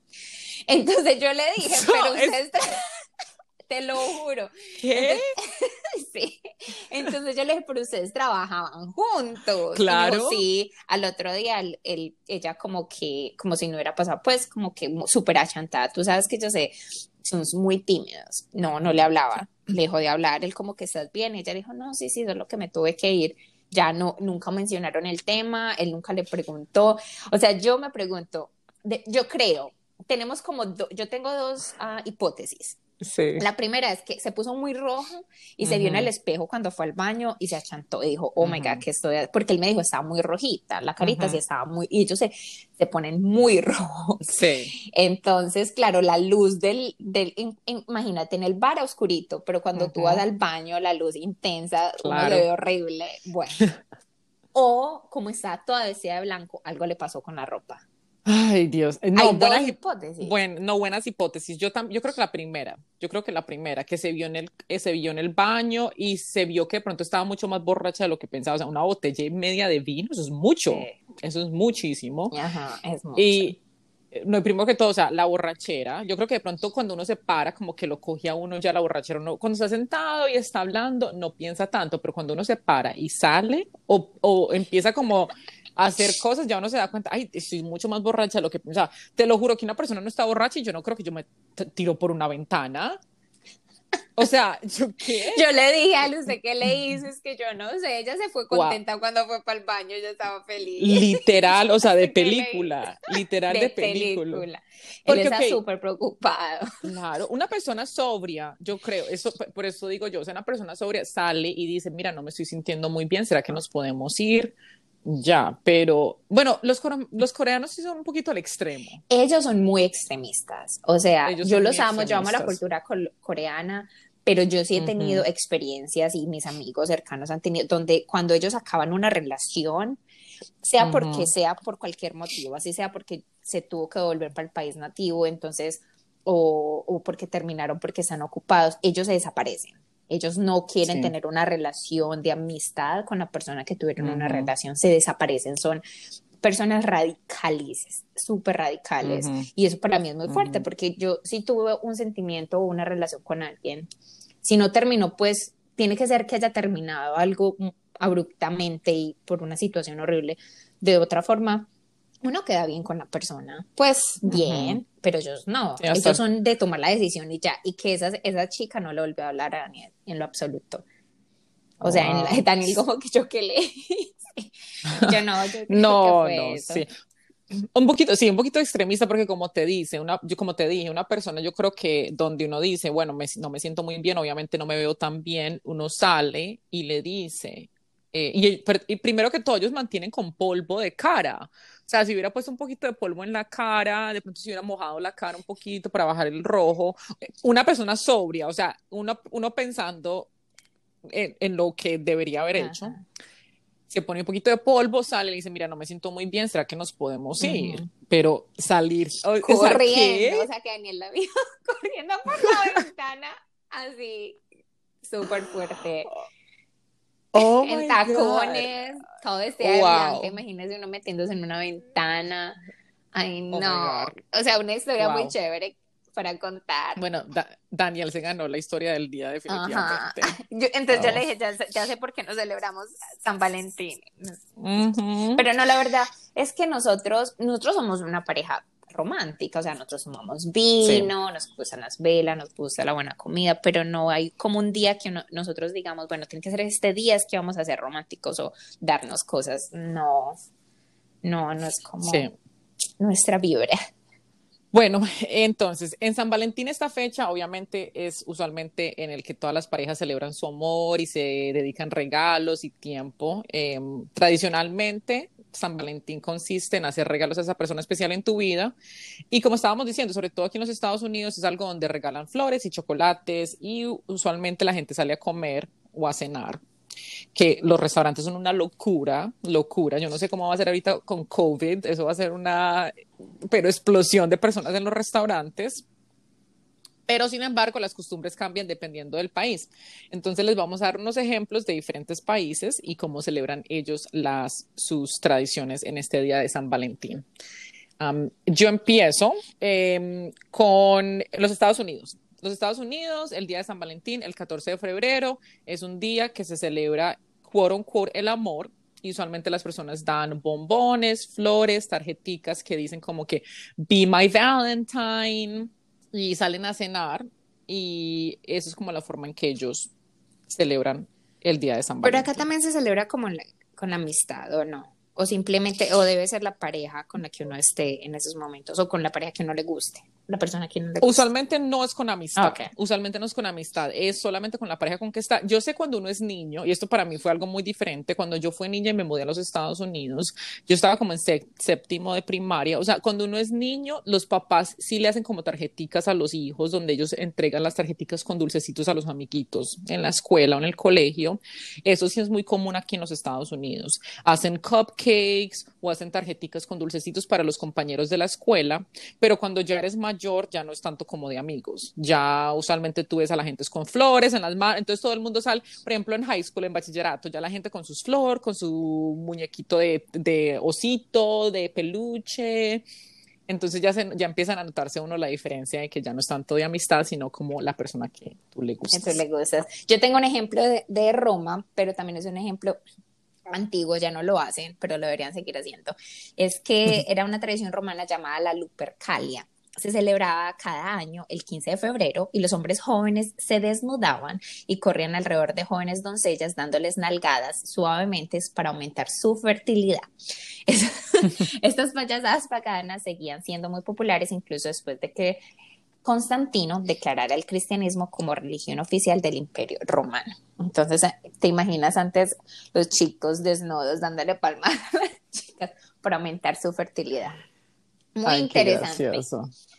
Speaker 1: Entonces yo le dije, pero usted <laughs> te lo juro.
Speaker 2: ¿Qué? <laughs>
Speaker 1: sí. Entonces yo le dije, pero ustedes trabajaban juntos.
Speaker 2: Claro.
Speaker 1: sí, al otro día él, ella como que, como si no hubiera pasado, pues como que súper achantada. Tú sabes que yo sé, somos muy tímidos. No, no le hablaba. Le dejó de hablar. Él como que estás bien. ella dijo, no, sí, sí, eso es lo que me tuve que ir ya no, nunca mencionaron el tema, él nunca le preguntó. O sea, yo me pregunto, yo creo, tenemos como, yo tengo dos ah, hipótesis.
Speaker 2: Sí.
Speaker 1: La primera es que se puso muy rojo y se vio en el espejo cuando fue al baño y se achantó y dijo, oh my God, que estoy... Porque él me dijo, estaba muy rojita, la carita sí estaba muy... Y ellos se, se ponen muy <laughs> rojos.
Speaker 2: Sí.
Speaker 1: Entonces, claro, la luz del... del imagínate, en el bar oscurito, pero cuando tú vas al baño, la luz intensa, uno se ve horrible. Bueno. <laughs> o como está toda vestida de blanco, algo le pasó con la ropa.
Speaker 2: Ay, Dios. No,
Speaker 1: Hay
Speaker 2: buenas
Speaker 1: dos hipótesis.
Speaker 2: Bueno, no buenas hipótesis. Yo tam- yo creo que la primera, yo creo que la primera, que se vio en el, eh, se vio en el baño y se vio que de pronto estaba mucho más borracha de lo que pensaba. O sea, una botella y media de vino, eso es mucho.
Speaker 1: Sí.
Speaker 2: Eso es muchísimo.
Speaker 1: Ajá, es mucho.
Speaker 2: Y eh, no, primero que todo, o sea, la borrachera. Yo creo que de pronto cuando uno se para, como que lo coge a uno ya la borrachera. Uno, cuando está sentado y está hablando, no piensa tanto, pero cuando uno se para y sale o, o empieza como hacer cosas, ya uno se da cuenta, ay, estoy mucho más borracha de lo que pensaba. Te lo juro que una persona no está borracha y yo no creo que yo me tiro por una ventana. O sea, ¿yo qué?
Speaker 1: Yo le dije a Luce que le hizo, es que yo no sé, ella se fue contenta cuando fue para el baño, yo estaba feliz.
Speaker 2: Literal, o sea, de <laughs>
Speaker 1: ¿Qué le
Speaker 2: película, literal de, película.
Speaker 1: Él
Speaker 2: Porque,
Speaker 1: está
Speaker 2: ok.
Speaker 1: súper preocupado.
Speaker 2: Claro, una persona sobria, yo creo, eso, por eso digo yo, o sea, una persona sobria sale y dice, mira, no me estoy sintiendo muy bien, ¿será que nos podemos ir? Ya, pero bueno, los, los coreanos sí son un poquito al extremo.
Speaker 1: Ellos son muy extremistas, o sea,
Speaker 2: Ellos
Speaker 1: yo los amo, yo amo la cultura coreana, pero yo sí he tenido experiencias y mis amigos cercanos han tenido, donde cuando ellos acaban una relación, sea porque sea por cualquier motivo, así sea porque se tuvo que volver para el país nativo, entonces, o, o porque terminaron porque están ocupados, ellos se desaparecen. Ellos no quieren
Speaker 2: Sí.
Speaker 1: tener una relación de amistad con la persona que tuvieron una relación, se desaparecen, son personas radicales, súper radicales. Y eso para mí es muy fuerte, porque yo si tuve un sentimiento o una relación con alguien, si no terminó, pues tiene que ser que haya terminado algo abruptamente y por una situación horrible. De otra forma, uno queda bien con la persona, pues bien, pero ellos no.
Speaker 2: Sí,
Speaker 1: ellos son de tomar la decisión y ya. Y que esa, esa chica no le volvió a hablar a Daniel en lo absoluto. O sea, en la-
Speaker 2: Wow.
Speaker 1: Daniel como que yo que le. <laughs> Yo no, yo creo que
Speaker 2: No, no,
Speaker 1: eso.
Speaker 2: sí. Un poquito, sí, un poquito extremista porque como te dice, una, yo como te dije, una persona, yo creo que donde uno dice, bueno, me- no me siento muy bien, obviamente no me veo tan bien, uno sale y le dice, eh, y, y primero que todo, ellos mantienen con polvo de cara. O sea, si hubiera puesto un poquito de polvo en la cara, de pronto se hubiera mojado la cara un poquito para bajar el rojo. Una persona sobria, o sea, uno, uno pensando en, en lo que debería haber hecho
Speaker 1: Ajá.
Speaker 2: se pone un poquito de polvo, sale y dice, mira, no me siento muy bien, ¿será que nos podemos ir?
Speaker 1: Ujú.
Speaker 2: Pero salir, o-
Speaker 1: corriendo, o sea que Daniel la vio <laughs> corriendo por la ventana así súper fuerte
Speaker 2: Oh <laughs>
Speaker 1: en tacones, todo este de
Speaker 2: Wow.
Speaker 1: blanco, imagínese uno metiéndose en una ventana. Ay,
Speaker 2: Oh
Speaker 1: no. O sea, una historia muy chévere para contar.
Speaker 2: Bueno, Da- Daniel se ganó la historia del día definitivamente. <laughs>
Speaker 1: Yo- entonces yo le dije, ya, sé- ya sé por qué no celebramos San Valentín. Pero no, la verdad es que nosotros, nosotros somos una pareja romántica, o sea, nosotros tomamos vino, nos gustan las velas, nos gusta la buena comida, pero no hay como un día que uno- nosotros digamos, bueno, tiene que ser este día, es que vamos a ser románticos o darnos cosas. No, no, no es como
Speaker 2: Sí.
Speaker 1: nuestra vibra.
Speaker 2: Bueno, <laughs> entonces, en San Valentín esta fecha obviamente es usualmente en el que todas las parejas celebran su amor y se dedican regalos y tiempo. Eh, tradicionalmente, San Valentín consiste en hacer regalos a esa persona especial en tu vida. Y como estábamos diciendo, sobre todo aquí en los Estados Unidos, es algo donde regalan flores y chocolates y usualmente la gente sale a comer o a cenar que los restaurantes son una locura, locura. Yo no sé cómo va a ser ahorita con COVID, eso va a ser una, pero explosión de personas en los restaurantes. Pero sin embargo, las costumbres cambian dependiendo del país. Entonces les vamos a dar unos ejemplos de diferentes países y cómo celebran ellos las, sus tradiciones en este día de San Valentín. Yo empiezo em, con los Estados Unidos. Los Estados Unidos, el día de San Valentín, el 14 de febrero, es un día que se celebra, quote unquote, el amor. Y usualmente las personas dan bombones, flores, tarjeticas que dicen como que be my Valentine y salen a cenar. Y eso es como la forma en que ellos celebran el día de San
Speaker 1: Pero
Speaker 2: Valentín.
Speaker 1: acá también se celebra como la- con la amistad, ¿o no? O simplemente, o debe ser la pareja con la que uno esté en esos momentos, o con la pareja que uno le guste. La persona a quien le gusta.
Speaker 2: Usualmente no es con amistad.
Speaker 1: Ok.
Speaker 2: Usualmente no es con amistad, es solamente con la pareja con que está. Yo sé cuando uno es niño, y esto para mí fue algo muy diferente, cuando yo fui niña y me mudé a los Estados Unidos, yo estaba como en sé- séptimo de primaria, o sea, cuando uno es niño, los papás sí le hacen como tarjeticas a los hijos, donde ellos entregan las tarjeticas con dulcecitos a los amiguitos en la escuela o en el colegio. Eso sí es muy común aquí en los Estados Unidos. Hacen cupcakes o hacen tarjeticas con dulcecitos para los compañeros de la escuela, pero cuando ya eres mayor ya no es tanto como de amigos. Ya usualmente tú ves a la gente con flores en las manos, entonces todo el mundo sale, por ejemplo, en high school, en bachillerato, ya la gente con sus flores, con su muñequito de, de osito, de peluche. Entonces ya, se, ya empiezan a notarse uno la diferencia de que ya no es tanto de amistad, sino como la persona que tú le gustas.
Speaker 1: Entonces le gustas. Yo tengo un ejemplo de, de Roma, pero también es un ejemplo antiguo, ya no lo hacen, pero lo deberían seguir haciendo. Es que era una tradición romana llamada la Lupercalia. Se celebraba cada año el 15 de febrero y los hombres jóvenes se desnudaban y corrían alrededor de jóvenes doncellas dándoles nalgadas suavemente para aumentar su fertilidad. <laughs> Es- <laughs> Estas payasadas paganas seguían siendo muy populares incluso después de que Constantino declarara el cristianismo como religión oficial del imperio romano. Entonces, eh, ¿te imaginas antes los chicos desnudos dándole palmas a las chicas para aumentar su fertilidad? Muy
Speaker 2: Ay,
Speaker 1: interesante.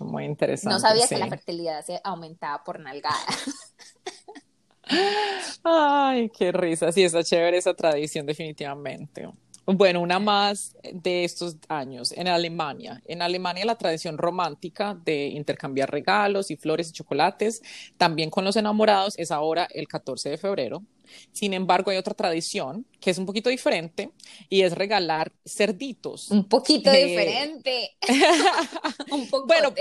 Speaker 2: Muy interesante.
Speaker 1: No sabía que la fertilidad se aumentaba por nalgada. <laughs>
Speaker 2: Ay, qué risa. Sí, está chévere esa tradición, definitivamente. Bueno, una más de estos años en Alemania. En Alemania la tradición romántica de intercambiar regalos y flores y chocolates, también con los enamorados, es ahora el 14 de febrero. Sin embargo, hay otra tradición que es un poquito diferente y es regalar cerditos.
Speaker 1: Un poquito
Speaker 2: Eh.
Speaker 1: diferente. <laughs> Un poco.
Speaker 2: Bueno,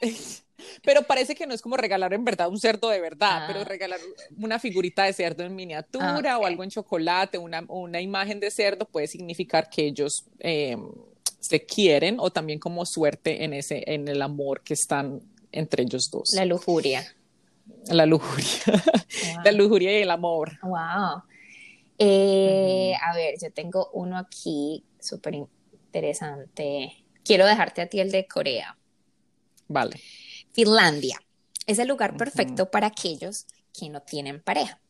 Speaker 2: <laughs> Pero parece que no es como regalar en verdad un cerdo de verdad,
Speaker 1: Ah.
Speaker 2: pero regalar una figurita de cerdo en miniatura
Speaker 1: Ah,
Speaker 2: o algo en chocolate, una, una imagen de cerdo puede significar que ellos eh, se quieren o también como suerte en ese, en el amor que están entre ellos dos.
Speaker 1: La lujuria.
Speaker 2: La lujuria. <laughs>
Speaker 1: Wow.
Speaker 2: La lujuria y el amor.
Speaker 1: Wow. Eh, A ver, yo tengo uno aquí súper interesante. Quiero dejarte a ti el de Corea.
Speaker 2: Vale.
Speaker 1: Finlandia es el lugar perfecto para aquellos que no tienen pareja.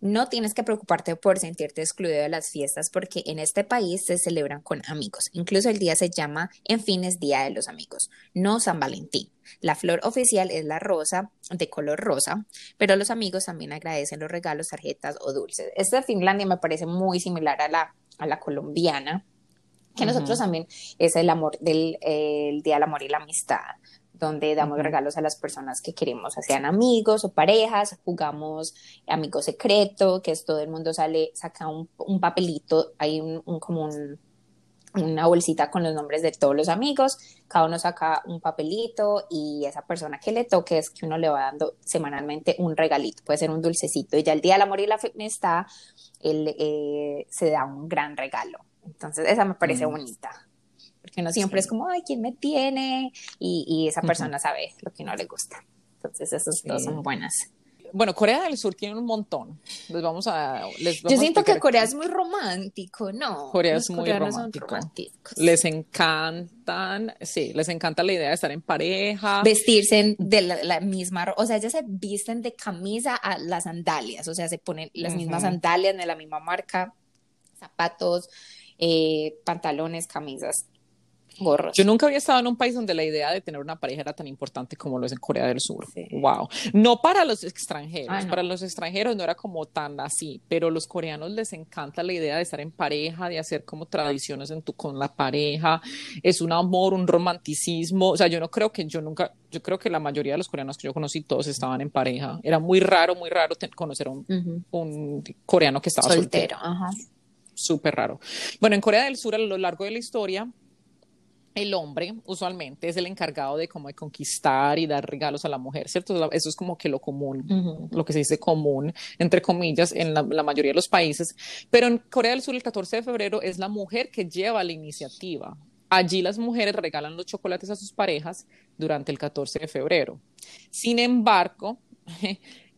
Speaker 1: No tienes que preocuparte por sentirte excluido de las fiestas porque en este país se celebran con amigos. Incluso el día se llama, en fin, es Día de los Amigos, no San Valentín. La flor oficial es la rosa de color rosa, pero los amigos también agradecen los regalos, tarjetas o dulces. Esta de Finlandia me parece muy similar a la, a la colombiana, que nosotros
Speaker 2: Ujú.
Speaker 1: también es el amor del el Día del Amor y la Amistad donde damos regalos a las personas que queremos, sean amigos o parejas, jugamos amigo secreto, que es todo el mundo sale, saca un, un papelito, hay un, un- como un- una bolsita con los nombres de todos los amigos, cada uno saca un papelito y esa persona que le toque es que uno le va dando semanalmente un regalito, puede ser un dulcecito y ya el día del amor y la amistad él, eh, se da un gran regalo. Entonces esa me parece
Speaker 2: Mm.
Speaker 1: bonita. Porque uno siempre
Speaker 2: Sí.
Speaker 1: es como, ay, ¿quién me tiene? Y, y esa persona sabe lo que no le gusta. Entonces, esas dos
Speaker 2: Sí.
Speaker 1: son buenas.
Speaker 2: Bueno, Corea del Sur tiene un montón. Les vamos a. Les
Speaker 1: Yo
Speaker 2: a
Speaker 1: siento que Corea es muy romántico, ¿no?
Speaker 2: Corea
Speaker 1: Los
Speaker 2: es muy romántico. Les encantan, sí, les encanta la idea de estar en pareja.
Speaker 1: Vestirse de la, la misma, o sea, ellas se visten de camisa a las sandalias, o sea, se ponen las mismas sandalias de la misma marca, zapatos, eh, pantalones, camisas,
Speaker 2: Yo nunca había estado en un país donde la idea de tener una pareja era tan importante como lo es en Corea del Sur.
Speaker 1: Sí.
Speaker 2: Wow. No para los extranjeros,
Speaker 1: Ah, no.
Speaker 2: para los extranjeros no era como tan así, pero los coreanos les encanta la idea de estar en pareja, de hacer como tradiciones en tu, con la pareja. Es un amor, un romanticismo. O sea, yo no creo que yo nunca, yo creo que la mayoría de los coreanos que yo conocí todos estaban en pareja. Era muy raro, muy raro conocer a un, coreano que estaba soltero.
Speaker 1: Soltero, ajá.
Speaker 2: súper raro. Bueno, en Corea del Sur, a lo largo de la historia, el hombre usualmente es el encargado de como de conquistar y dar regalos a la mujer, ¿cierto? Eso es como que lo común, lo que se dice común, entre comillas, en la, la mayoría de los países. Pero en Corea del Sur, el 14 de febrero, es la mujer que lleva la iniciativa. Allí las mujeres regalan los chocolates a sus parejas durante el 14 de febrero. Sin embargo, <laughs>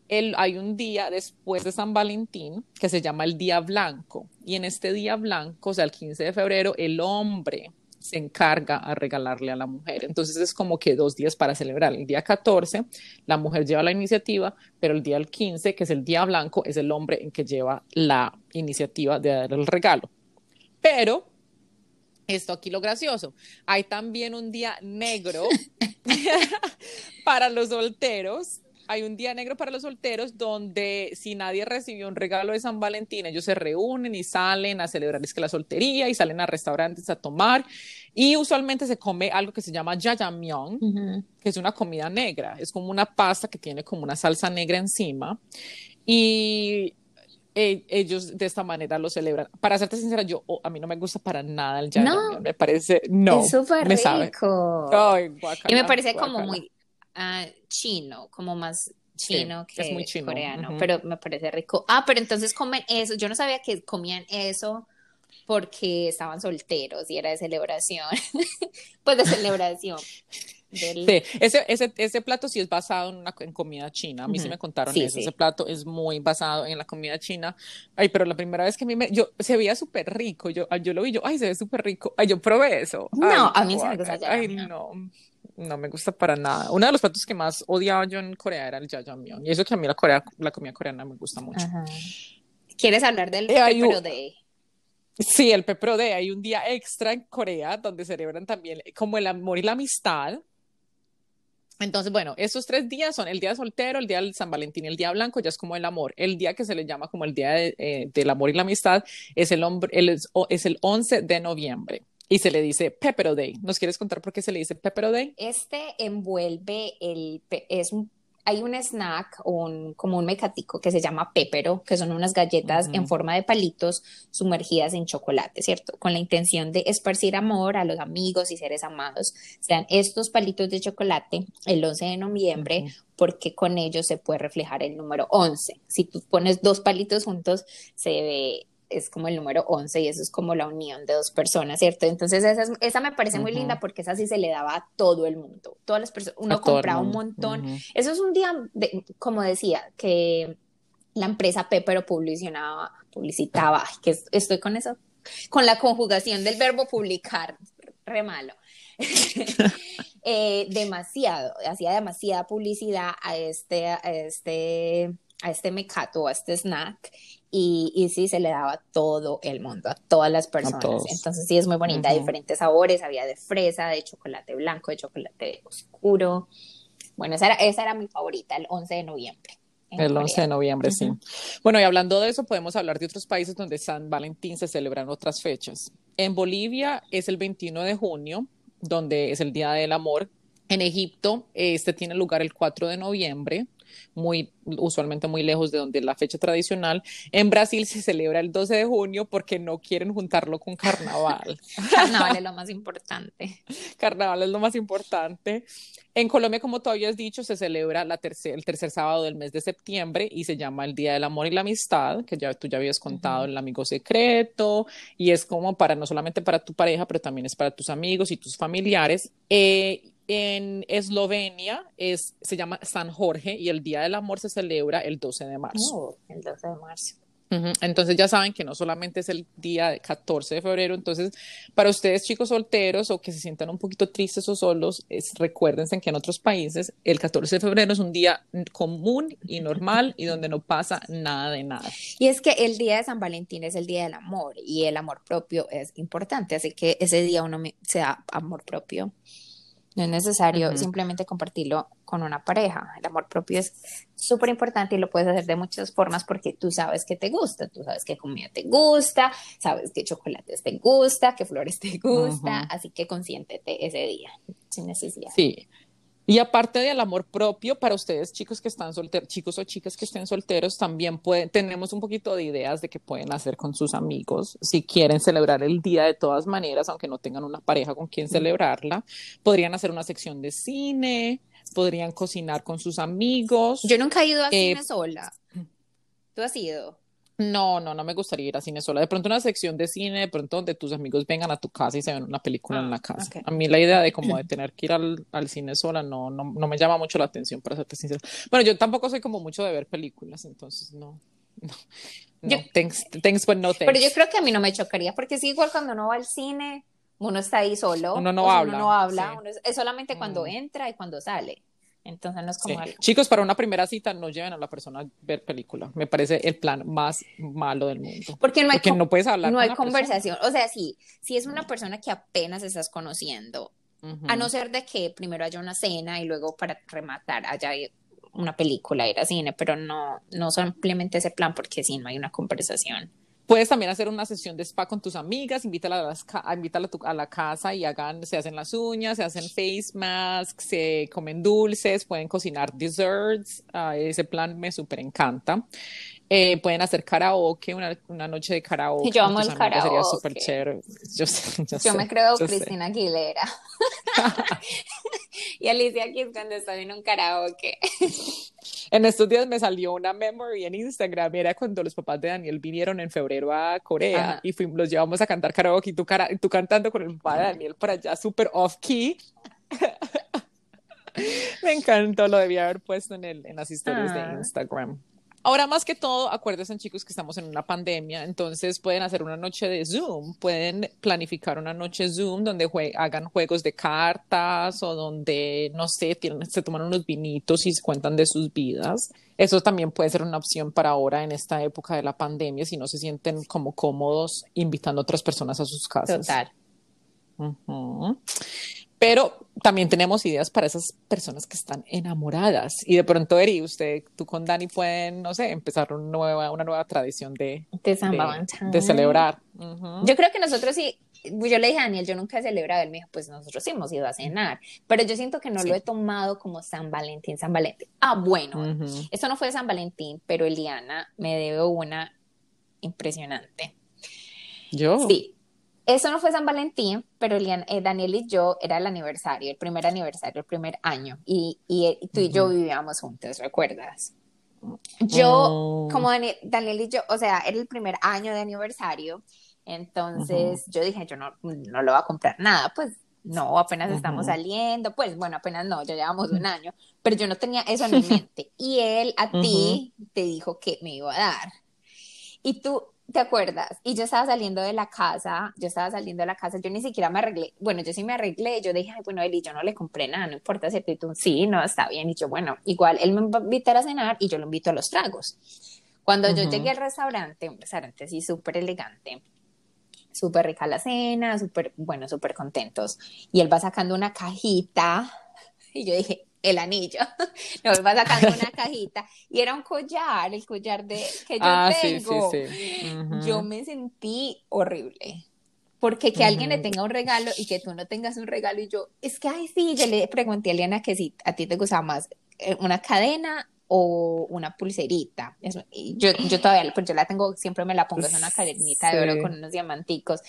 Speaker 2: el- hay un día después de San Valentín que se llama el Día Blanco. Y en este Día Blanco, o sea, el 15 de febrero, el hombre se encarga a regalarle a la mujer. Entonces es como que dos días para celebrar. El día 14, la mujer lleva la iniciativa, pero el día 15, que es el día blanco, es el hombre en que lleva la iniciativa de dar el regalo. Pero esto aquí lo gracioso. Hay también un día negro <laughs> <laughs> para los solteros. Hay un día negro para los solteros donde si nadie recibió un regalo de San Valentín, ellos se reúnen y salen a celebrar es que la soltería y salen a restaurantes a tomar y usualmente se come algo que se llama jajamyeon, que es una comida negra, es como una pasta que tiene como una salsa negra encima y e, ellos de esta manera lo celebran. Para serte sincera, yo oh, a mí no me gusta para nada el jajangmyeon, me parece no.
Speaker 1: Es súper rico. y me parece como muy uh, chino, como más chino que es muy chino. coreano, pero me parece rico. Ah, pero entonces comen eso. Yo no sabía que comían eso porque estaban solteros y era de celebración. <laughs> pues de celebración. <laughs>
Speaker 2: Sí, ese, ese, ese, plato sí es basado en, una, en comida china. A mí sí me contaron eso. Ese plato es muy basado en la comida china. Ay, pero la primera vez que a mí me. Yo, se veía súper rico. Yo, yo lo vi, yo, ay, se ve súper rico. Ay, yo probé eso.
Speaker 1: No, a mí sí me gusta
Speaker 2: Ay, no. No me gusta para nada. Uno de los platos que más odiaba yo en Corea era el jajangmyeon. Y eso que a mí la, Corea, la comida coreana me gusta mucho.
Speaker 1: ¿Quieres hablar del eh, de
Speaker 2: Sí, el Pepro Day. Hay un día extra en Corea donde celebran también como el amor y la amistad. Entonces, bueno, esos tres días son el día soltero, el día del San Valentín y el día blanco, ya es como el amor. El día que se le llama como el día eh, del amor y la amistad es el, hombre, es el 11 de noviembre y se le dice Pepero Day. ¿Nos quieres contar por qué se le dice Pepero Day?
Speaker 1: Este envuelve el, es un hay un snack, un, como un mecatico que se llama pepero, que son unas galletas en forma de palitos sumergidas en chocolate, ¿cierto? Con la intención de esparcir amor a los amigos y seres amados. Sean estos palitos de chocolate el 11 de noviembre, porque con ellos se puede reflejar el número 11. Si tú pones dos palitos juntos, se ve es como el número 11 y eso es como la unión de dos personas, ¿cierto? Entonces esa, esa me parece muy linda porque esa sí se le daba a todo el mundo, todas las personas, uno compraba un montón. Eso es un día, de, como decía, que la empresa Pepero publicitaba, que estoy con eso, con la conjugación del verbo publicar, re malo. <laughs> Eh, demasiado, hacía demasiada publicidad a este, a este, a este mecato, a este snack y, y, sí se le daba a todo el mundo, a todas las personas. Entonces sí es muy bonita, diferentes sabores, había de fresa, de chocolate blanco, de chocolate oscuro. Bueno, esa era, esa era mi favorita, el 11 de noviembre.
Speaker 2: El 11 de noviembre, sí. Bueno, y hablando de eso, podemos hablar de otros países donde San Valentín se celebran otras fechas. En Bolivia es el 21 de junio, donde es el Día del Amor. En Egipto, este tiene lugar el 4 de noviembre muy, usualmente muy lejos de donde es la fecha tradicional. En Brasil se celebra el 12 de junio porque no quieren juntarlo con carnaval. <laughs>
Speaker 1: carnaval es lo más importante.
Speaker 2: Carnaval es lo más importante. En Colombia, como tú habías dicho, se celebra la el tercer sábado del mes de septiembre y se llama el Día del Amor y la Amistad, que ya tú ya habías contado, el amigo secreto, y es como para no solamente para tu pareja, pero también es para tus amigos y tus familiares. Eh, en Eslovenia es, se llama San Jorge y el Día del Amor se celebra el 12 de marzo.
Speaker 1: Oh, el 12 de marzo.
Speaker 2: Entonces ya saben que no solamente es el día de 14 de febrero, entonces para ustedes chicos solteros o que se sientan un poquito tristes o solos, es, recuérdense que en otros países el 14 de febrero es un día común y normal y donde no pasa nada de nada.
Speaker 1: Y es que el día de San Valentín es el día del amor y el amor propio es importante, así que ese día uno se da amor propio no es necesario simplemente compartirlo con una pareja. El amor propio es súper importante y lo puedes hacer de muchas formas porque tú sabes que te gusta, tú sabes qué comida te gusta, sabes qué chocolates te gusta, qué flores te <laughs> gusta, así que consiéntete ese día sin necesidad.
Speaker 2: Sí, y aparte del amor propio, para ustedes chicos que están solteros, chicos o chicas que estén solteros, también pueden, tenemos un poquito de ideas de qué pueden hacer con sus amigos. Si quieren celebrar el día de todas maneras, aunque no tengan una pareja con quien celebrarla, podrían hacer una sección de cine, podrían cocinar con sus amigos.
Speaker 1: Yo nunca he ido a eh, cine sola. ¿Tú has ido?
Speaker 2: No, no, no me gustaría ir a cine sola. De pronto una sección de cine, de pronto donde tus amigos vengan a tu casa y se ven una película en la ah, casa. A mí la idea de como de <clears throat> tener que ir al, al cine sola no, no, no, me llama mucho la atención, para serte sincero. Bueno, yo tampoco soy como mucho de ver películas, entonces no. No, no. thanks, thanks, but no thanks.
Speaker 1: Pero yo creo que a mí no me chocaría, porque es igual cuando uno va al cine, Uno está ahí solo.
Speaker 2: Uno no habla,
Speaker 1: Uno no habla.
Speaker 2: sí.
Speaker 1: uno es, es solamente cuando
Speaker 2: Mm.
Speaker 1: entra y cuando sale. Entonces no es como
Speaker 2: Sí.
Speaker 1: algo.
Speaker 2: Chicos, para una primera cita no lleven a la persona a ver película. Me parece el plan más malo del mundo.
Speaker 1: Porque no hay,
Speaker 2: Porque
Speaker 1: con-
Speaker 2: no puedes hablar
Speaker 1: no
Speaker 2: con
Speaker 1: hay
Speaker 2: persona.
Speaker 1: conversación. O sea, sí, si es una persona que apenas estás conociendo, a no ser de que primero haya una cena y luego para rematar haya una película, ir a cine, pero no, no simplemente ese plan porque si no hay una conversación.
Speaker 2: Puedes también hacer una sesión de spa con tus amigas, invítala a, las invítala a la casa y hagan, se hacen las uñas, se hacen face masks, se comen dulces, pueden cocinar desserts. ah, ese plan me súper encanta. Eh, pueden hacer karaoke, una, una noche de karaoke.
Speaker 1: Yo amo el
Speaker 2: amigas, Sería
Speaker 1: karaoke.
Speaker 2: súper chévere. Yo, sé, yo,
Speaker 1: Yo
Speaker 2: sé,
Speaker 1: me creo
Speaker 2: yo sé.
Speaker 1: Cristina Aguilera. <laughs> y Alicia aquí es cuando está en un karaoke.
Speaker 2: En estos días me salió una memory en Instagram, era cuando los papás de Daniel vinieron en febrero a Corea
Speaker 1: Ajá.
Speaker 2: y fuimos, los llevamos a cantar karaoke y tú, cara- tú cantando con el papá de Daniel por allá, súper off key. <laughs> Me encantó, lo debía haber puesto en, el, en las historias
Speaker 1: Ah.
Speaker 2: de Instagram. Ahora más que todo, acuérdense chicos que estamos en una pandemia, entonces pueden hacer una noche de Zoom, pueden planificar una noche Zoom donde jue- hagan juegos de cartas o donde, no sé, tienen- se toman unos vinitos y se cuentan de sus vidas. Eso también puede ser una opción para ahora en esta época de la pandemia, si no se sienten como cómodos invitando a otras personas a sus casas.
Speaker 1: Total.
Speaker 2: Pero también tenemos ideas para esas personas que están enamoradas. Y de pronto, Eri, usted, tú con Dani pueden, no sé, empezar una nueva, una nueva tradición de,
Speaker 1: De San
Speaker 2: de, de celebrar.
Speaker 1: Yo creo que nosotros sí, yo le dije a Daniel, yo nunca he celebrado, él me dijo, pues nosotros sí hemos ido a cenar, pero yo siento que no
Speaker 2: Sí.
Speaker 1: lo he tomado como San Valentín, San Valentín. Ah, bueno,
Speaker 2: Ujú.
Speaker 1: esto no fue San Valentín, pero Eliana me debe una impresionante.
Speaker 2: Yo.
Speaker 1: Sí, eso no fue San Valentín, pero eh, Daniel y yo era el aniversario, el primer aniversario, el primer año, y, y, eh, tú y yo vivíamos juntos, ¿recuerdas? Yo,
Speaker 2: Oh.
Speaker 1: como Daniel, Daniel y yo, o sea, era el primer año de aniversario, entonces yo dije, yo no, no le voy a comprar nada, pues no, apenas estamos saliendo, pues bueno, apenas no, ya llevamos un año, pero yo no tenía eso en mi <laughs> mente. Y él a ti te dijo que me iba a dar. Y tú, ¿te acuerdas? Y yo estaba saliendo de la casa, yo estaba saliendo de la casa, yo ni siquiera me arreglé, bueno, yo sí me arreglé, yo dije, ay, bueno, Eli, yo no le compré nada, no importa si tú, sí, no, está bien, y yo, bueno, igual él me va a invitar a cenar y yo lo invito a los tragos. Cuando yo llegué al restaurante, un restaurante así súper elegante, súper rica la cena, súper, bueno, súper contentos, y él va sacando una cajita, y yo dije, el anillo, <laughs> no, él va sacando una cajita, y era un collar, el collar de, que yo
Speaker 2: Ah, sí, sí,
Speaker 1: tengo. Yo me sentí horrible. Porque que alguien le tenga un regalo y que tú no tengas un regalo y yo, es que, ay, sí, yo le pregunté a Eliana que si a ti te gustaba más eh, una cadena o una pulserita. Yo, yo todavía, pues yo la tengo, siempre me la pongo, es una <laughs> cadenita de oro con unos diamanticos.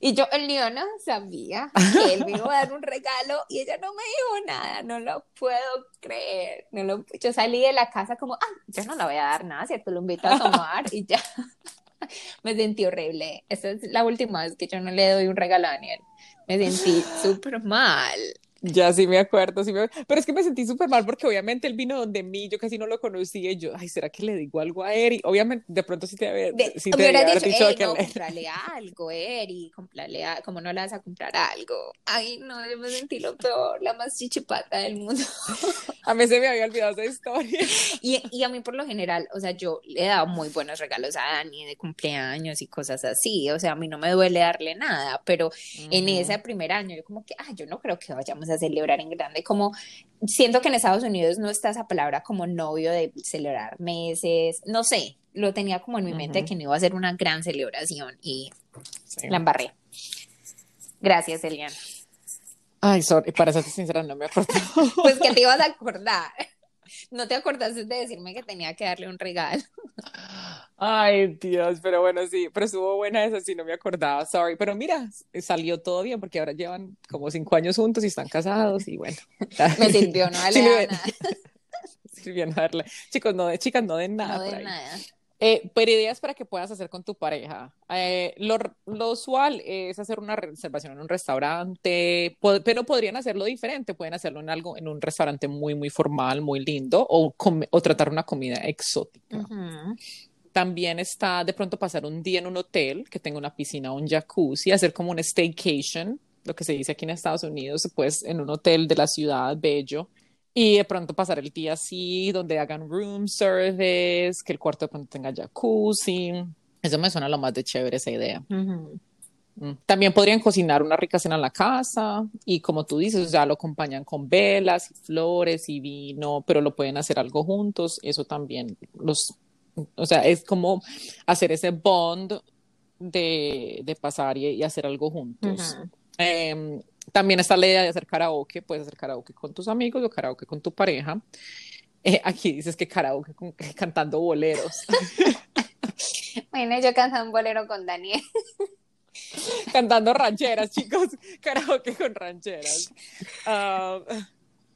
Speaker 1: Y yo, Eliana sabía que él me iba a dar un regalo y ella no me dijo nada, no lo puedo creer. No lo, yo salí de la casa como, ah, yo no le voy a dar nada, ¿cierto? Lo invito a tomar y ya. <laughs> Me sentí horrible. Esta es la última vez que yo no le doy un regalo a Daniel. Me sentí <gasps> súper mal.
Speaker 2: Ya sí me acuerdo, sí me... pero es que me sentí súper mal porque obviamente él vino donde mí, yo casi no lo conocía y yo, ay, ¿será que le digo algo a Eri? Obviamente, de pronto sí te había,
Speaker 1: De,
Speaker 2: sí te haber
Speaker 1: dicho,
Speaker 2: dicho
Speaker 1: "Ey,
Speaker 2: que
Speaker 1: no,
Speaker 2: le-
Speaker 1: comprarle algo, Eri, comprarle algo. ¿Cómo no le vas a comprar algo? Ay, no, yo me sentí lo peor, la más chichipata del mundo. <laughs>
Speaker 2: A mí se me había olvidado esa historia.
Speaker 1: Y, y a mí por lo general, o sea, yo le he dado muy buenos regalos a Dani de cumpleaños y cosas así, o sea, a mí no me duele darle nada, pero en ese primer año yo como que, ah, yo no creo que vayamos a celebrar en grande, como siento que en Estados Unidos no está esa palabra como novio de celebrar meses, no sé, lo tenía como en mi mente
Speaker 2: Ujú.
Speaker 1: que no iba a ser una gran celebración y
Speaker 2: Sí.
Speaker 1: la embarré. Gracias, Eliana.
Speaker 2: Ay, sorry, para ser sincera, no me acuerdo. <laughs>
Speaker 1: Pues que te ibas a acordar. No te acordaste de decirme que tenía que darle un regalo. <laughs>
Speaker 2: Ay, Dios, pero bueno, sí, pero estuvo buena esa, sí, no me acordaba, sorry. Pero mira, salió todo bien porque ahora llevan como cinco años juntos y están casados y bueno. <laughs>
Speaker 1: Me sirvió, no <laughs> vale nada. <laughs>
Speaker 2: Sirvió no darle. Chicos, no de chicas, no den nada.
Speaker 1: No
Speaker 2: por
Speaker 1: de
Speaker 2: ahí.
Speaker 1: nada.
Speaker 2: Eh, pero ideas para que puedas hacer con tu pareja. Eh, lo, lo usual es hacer una reservación en un restaurante, po- pero podrían hacerlo diferente. Pueden hacerlo en algo, en un restaurante muy, muy formal, muy lindo, o, o tratar una comida exótica.
Speaker 1: Ujú.
Speaker 2: También está de pronto pasar un día en un hotel que tenga una piscina o un jacuzzi, hacer como un staycation lo que se dice aquí en Estados Unidos, pues en un hotel de la ciudad, bello, y de pronto pasar el día así, donde hagan room service, que el cuarto de pronto tenga jacuzzi. Eso me suena lo más de chévere esa idea. Mm. También podrían cocinar una rica cena en la casa y como tú dices, ya lo acompañan con velas, flores y vino, pero lo pueden hacer algo juntos. Eso también los, o sea, es como hacer ese bond de, de pasar y, hacer algo juntos. Em, también está la idea de hacer karaoke, puedes hacer karaoke con tus amigos o karaoke con tu pareja. Eh, aquí dices que karaoke cantando boleros. <laughs>
Speaker 1: bueno, yo canto un bolero con Daniel.
Speaker 2: cantando rancheras, chicos, karaoke con rancheras. Ah,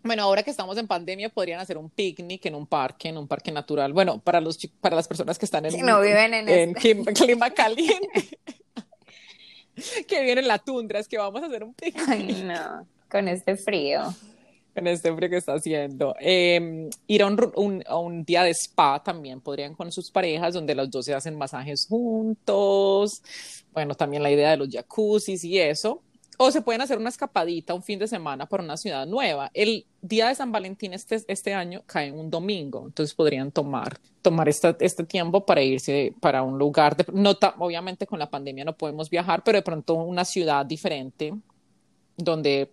Speaker 2: bueno, ahora que estamos en pandemia, podrían hacer un picnic en un parque, en un parque natural. Bueno, para, los, para las personas que están en,
Speaker 1: no viven en,
Speaker 2: en este. clima <laughs> caliente, <laughs> que viven en la tundra, es que vamos a hacer un picnic.
Speaker 1: Ay, no, con este frío
Speaker 2: en este frío que está haciendo. Em, ir a un, a un, día de spa también podrían con sus parejas, donde los dos se hacen masajes juntos. Bueno, también la idea de los jacuzzis y eso. O se pueden hacer una escapadita un fin de semana para una ciudad nueva. El día de San Valentín este, este año cae en un domingo, entonces podrían tomar, tomar este, este tiempo para irse para un lugar. De, no obviamente con la pandemia no podemos viajar, pero de pronto una ciudad diferente donde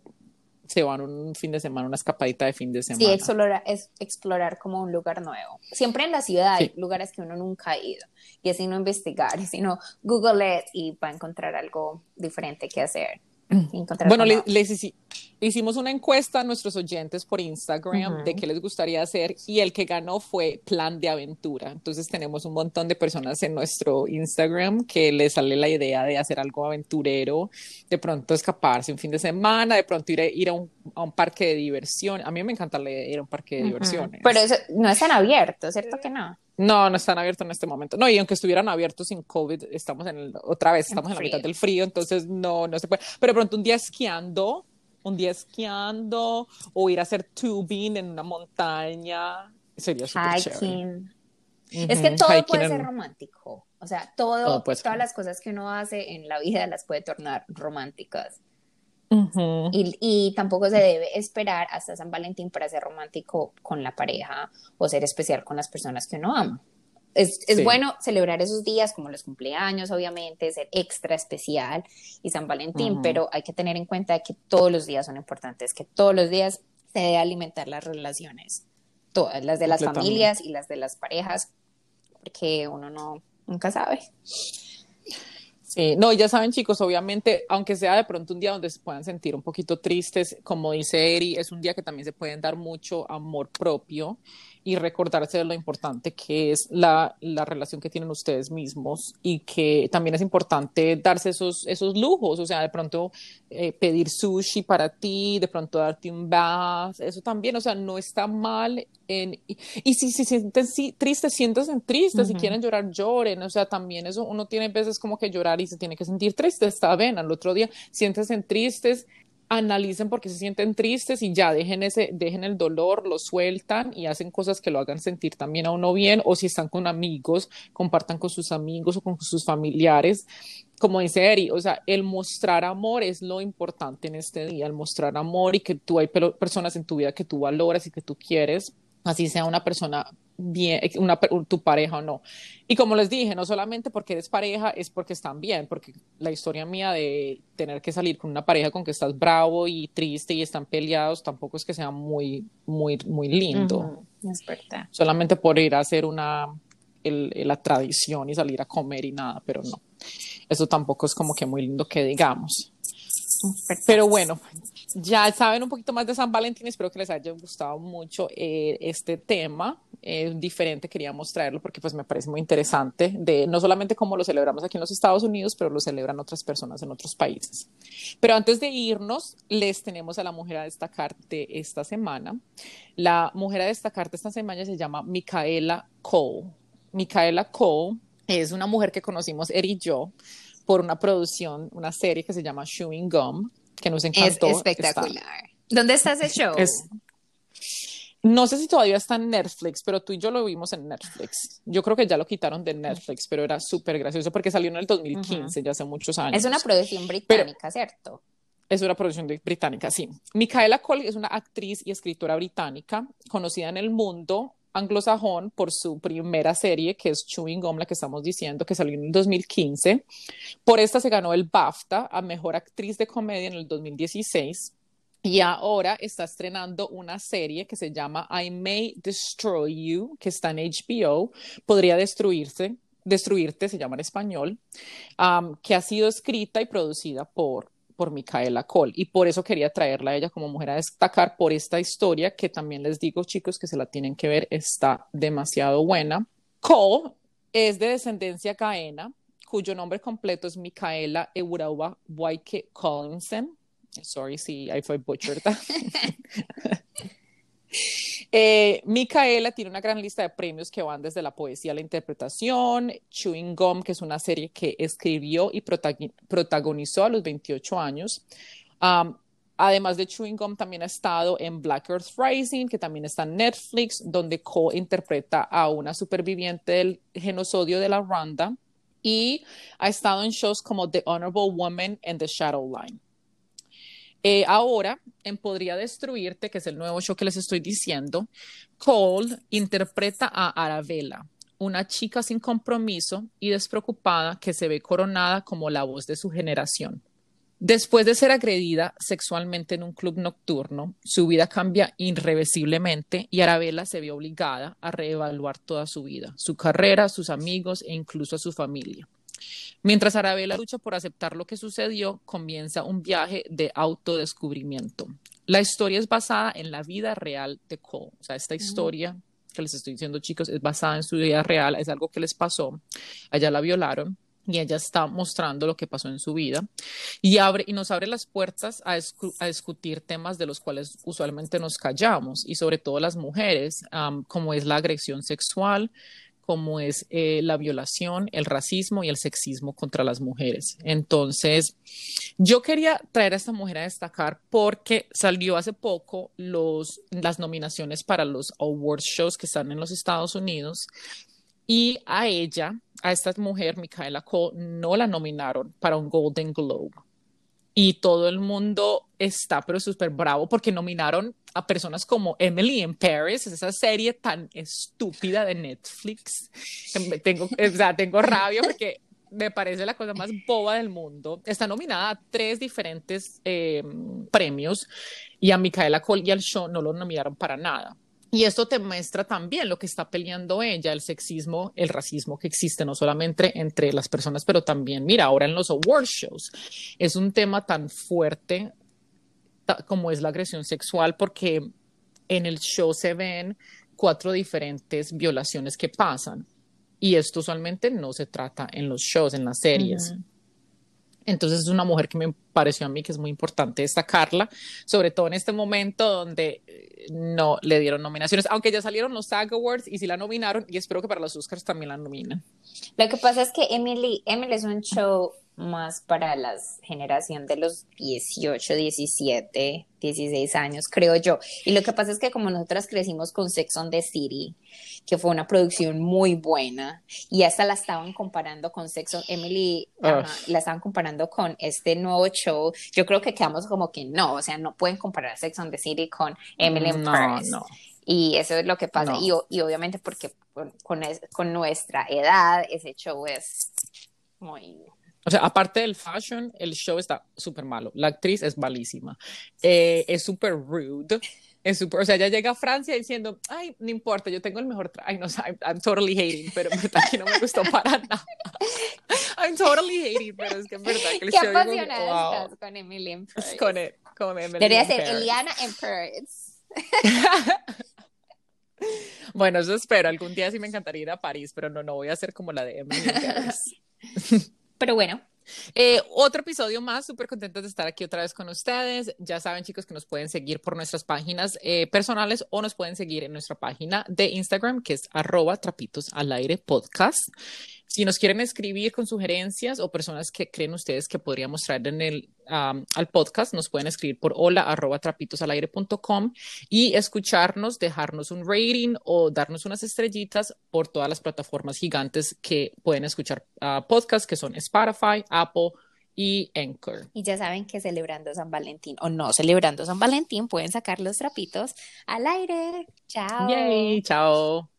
Speaker 2: se van un fin de semana, una escapadita de fin de semana.
Speaker 1: Sí, explorar, es explorar como un lugar nuevo. Siempre en la ciudad hay lugares que uno nunca ha ido y así no investigar, sino Google it y va a encontrar algo diferente que hacer.
Speaker 2: Bueno, les, hicimos una encuesta a nuestros oyentes por Instagram de qué les gustaría hacer y el que ganó fue plan de aventura. Entonces tenemos un montón de personas en nuestro Instagram que les sale la idea de hacer algo aventurero, de pronto escaparse un fin de semana, de pronto ir, a, ir a, un, a un, parque de diversión. A mí me encanta ir a un parque de diversiones.
Speaker 1: Pero eso no es tan abierto, ¿cierto que no?
Speaker 2: No, no están abiertos en este momento. No, y aunque estuvieran abiertos sin COVID, estamos en otra vez, estamos en, la mitad del frío, entonces no, no se puede. Pero pronto un día esquiando, un día esquiando, o ir a hacer tubing en una montaña, sería súper chévere.
Speaker 1: Es que todo puede ser romántico. O sea, todo, todas las cosas que uno hace en la vida las puede tornar románticas y, tampoco se debe esperar hasta San Valentín para ser romántico con la pareja o ser especial con las personas que uno ama. Es, es bueno celebrar esos días como los cumpleaños, obviamente, ser extra especial y San Valentín, pero hay que tener en cuenta que todos los días son importantes, que todos los días se debe alimentar las relaciones, todas, las de las familias y las de las parejas, porque uno no, nunca sabe.
Speaker 2: Sí, no, ya saben chicos, obviamente, aunque sea de pronto un día donde se puedan sentir un poquito tristes, como dice Eri, es un día que también se pueden dar mucho amor propio y recordarse de lo importante que es la, la, relación que tienen ustedes mismos y que también es importante darse esos, esos lujos, o sea, de pronto eh, pedir sushi para ti, de pronto darte un bath, eso también, o sea, no está mal. En, y, si se sienten tristes, siéntense tristes, si quieren llorar, lloren, o sea, también eso, uno tiene veces como que llorar y se tiene que sentir triste, está bien, al otro día siéntense tristes analicen por qué se sienten tristes y ya dejen ese, dejen el dolor, lo sueltan y hacen cosas que lo hagan sentir también a uno bien, o si están con amigos, compartan con sus amigos o con sus familiares. Como dice Eri, o sea, el mostrar amor es lo importante en este día, el mostrar amor y que tú hay personas en tu vida que tú valoras y que tú quieres, así sea una persona bien, una, tu pareja o no. Y como les dije, no solamente porque eres pareja, es porque están bien, porque la historia mía de tener que salir con una pareja con que estás bravo y triste y están peleados, tampoco es que sea muy, muy, muy lindo.
Speaker 1: Es verdad.
Speaker 2: Solamente por ir a hacer una, la tradición y salir a comer y nada, pero no. Eso tampoco es como que muy lindo que digamos. Pero bueno, ya saben un poquito más de San Valentín, espero que les haya gustado mucho eh, este tema. Es diferente, queríamos traerlo porque pues me parece muy interesante, de no solamente cómo lo celebramos aquí en los Estados Unidos, pero lo celebran otras personas en otros países. Pero antes de irnos, les tenemos a la mujer a destacar de esta semana. La mujer a destacar de esta semana se llama Micaela Cole. Micaela Cole es una mujer que conocimos, Eri y yo, por una producción, una serie que se llama Chewing Gum, que nos encantó.
Speaker 1: Es espectacular. ¿Dónde está ese show?
Speaker 2: no sé si todavía está en Netflix, pero tú y yo lo vimos en Netflix. Yo creo que ya lo quitaron de Netflix, pero era súper gracioso porque salió en el 2015, ya hace muchos años.
Speaker 1: Es una producción británica, ¿cierto?
Speaker 2: Es una producción británica, sí. Micaela Cole es una actriz y escritora británica conocida en el mundo anglosajón por su primera serie, que es Chewing Gum, la que estamos diciendo, que salió en el 2015. Por esta se ganó el BAFTA a Mejor Actriz de Comedia en el 2016. Y ahora está estrenando una serie que se llama I May Destroy You, que está en HBO. Podría destruirse, destruirte, se llama en español, que ha sido escrita y producida por por Micaela Cole y por eso quería traerla a ella como mujer a destacar por esta historia que también les digo chicos que se la tienen que ver, está demasiado buena. Cole es de descendencia caena, cuyo nombre completo es Micaela Eurawa Waike Collinson. Sorry si I fue butchered. <laughs> <laughs> Eh, Micaela tiene una gran lista de premios que van desde la poesía a la interpretación, Chewing Gum, que es una serie que escribió y protagonizó a los 28 años. además de Chewing Gum, también ha estado en Black Earth Rising, que también está en Netflix, donde co-interpreta a una superviviente del genocidio de la Rwanda. Y ha estado en shows como The Honorable Woman and The Shadow Line. Eh, ahora, en Podría Destruirte, que es el nuevo show que les estoy diciendo, Cole interpreta a Arabella, una chica sin compromiso y despreocupada que se ve coronada como la voz de su generación. Después de ser agredida sexualmente en un club nocturno, su vida cambia irreversiblemente y Arabella se ve obligada a reevaluar toda su vida, su carrera, sus amigos e incluso a su familia. Mientras Arabella lucha por aceptar lo que sucedió, comienza un viaje de autodescubrimiento. La historia es basada en la vida real de Cole. O sea, esta historia que les estoy diciendo, chicos, es basada en su vida real, es algo que les pasó. Allá la violaron y ella está mostrando lo que pasó en su vida y, abre, y nos abre las puertas a, discutir temas de los cuales usualmente nos callamos y sobre todo las mujeres, como es la agresión sexual, como es eh, la violación, el racismo y el sexismo contra las mujeres. Entonces, yo quería traer a esta mujer a destacar porque salió hace poco los, las nominaciones para los awards shows que están en los Estados Unidos y a ella, a esta mujer, Micaela Cole, no la nominaron para un Golden Globe y todo el mundo está pero súper bravo porque nominaron a personas como Emily in Paris, esa serie tan estúpida de Netflix. Tengo, o sea, tengo rabia porque me parece la cosa más boba del mundo. Está nominada a tres diferentes eh, premios y a Micaela Cole y al show no lo nominaron para nada. Y esto te muestra también lo que está peleando ella, el sexismo, el racismo que existe no solamente entre las personas, pero también, mira, ahora en los award shows es un tema tan fuerte como es la agresión sexual, porque en el show se ven cuatro diferentes violaciones que pasan. Y esto usualmente no se trata en los shows, en las series. Entonces es una mujer que me pareció a mí que es muy importante destacarla, sobre todo en este momento donde eh, no le dieron nominaciones, aunque ya salieron los SAG Awards y sí la nominaron y espero que para los Oscars también la nominen.
Speaker 1: Lo que pasa es que Emily, Emily es un show más para la generación de los 18, 17, 16 años, creo yo. Y lo que pasa es que como nosotras crecimos con Sex on the City, que fue una producción muy buena, y hasta la estaban comparando con Sex on Emily, la estaban comparando con este nuevo show, yo creo que quedamos como que no, o sea, no pueden comparar Sex on the City con Emily Paris. Y eso es lo que pasa. Y, y, obviamente porque con, con nuestra edad, ese show es muy
Speaker 2: o sea, aparte del fashion, el show está súper malo. La actriz es malísima. Eh, es súper rude. Es súper, o sea, ella llega a Francia diciendo, ay, no importa, yo tengo el mejor traje. No, I'm, I'm, totally hating, pero en verdad que no me gustó para nada. I'm totally hating, pero es que en verdad que el
Speaker 1: Qué
Speaker 2: show
Speaker 1: apasionada estás con Emily in Paris.
Speaker 2: Con, el, con Emily
Speaker 1: Debería ser Eliana in Paris. <laughs>
Speaker 2: bueno, eso espero. Algún día sí me encantaría ir a París, pero no, no voy a ser como la de Emily in Paris. <laughs>
Speaker 1: Pero bueno.
Speaker 2: Eh, otro episodio más, súper contentos de estar aquí otra vez con ustedes. Ya saben, chicos, que nos pueden seguir por nuestras páginas eh, personales o nos pueden seguir en nuestra página de Instagram, que es arroba trapitos al aire podcast. Si nos quieren escribir con sugerencias o personas que creen ustedes que podríamos traer en el, al podcast, nos pueden escribir por hola arroba trapitosalaire.com y escucharnos, dejarnos un rating o darnos unas estrellitas por todas las plataformas gigantes que pueden escuchar uh, podcasts, que son Spotify, Apple y Anchor.
Speaker 1: Y ya saben que celebrando San Valentín o no celebrando San Valentín pueden sacar los trapitos al aire. Chao.
Speaker 2: Yay, chao.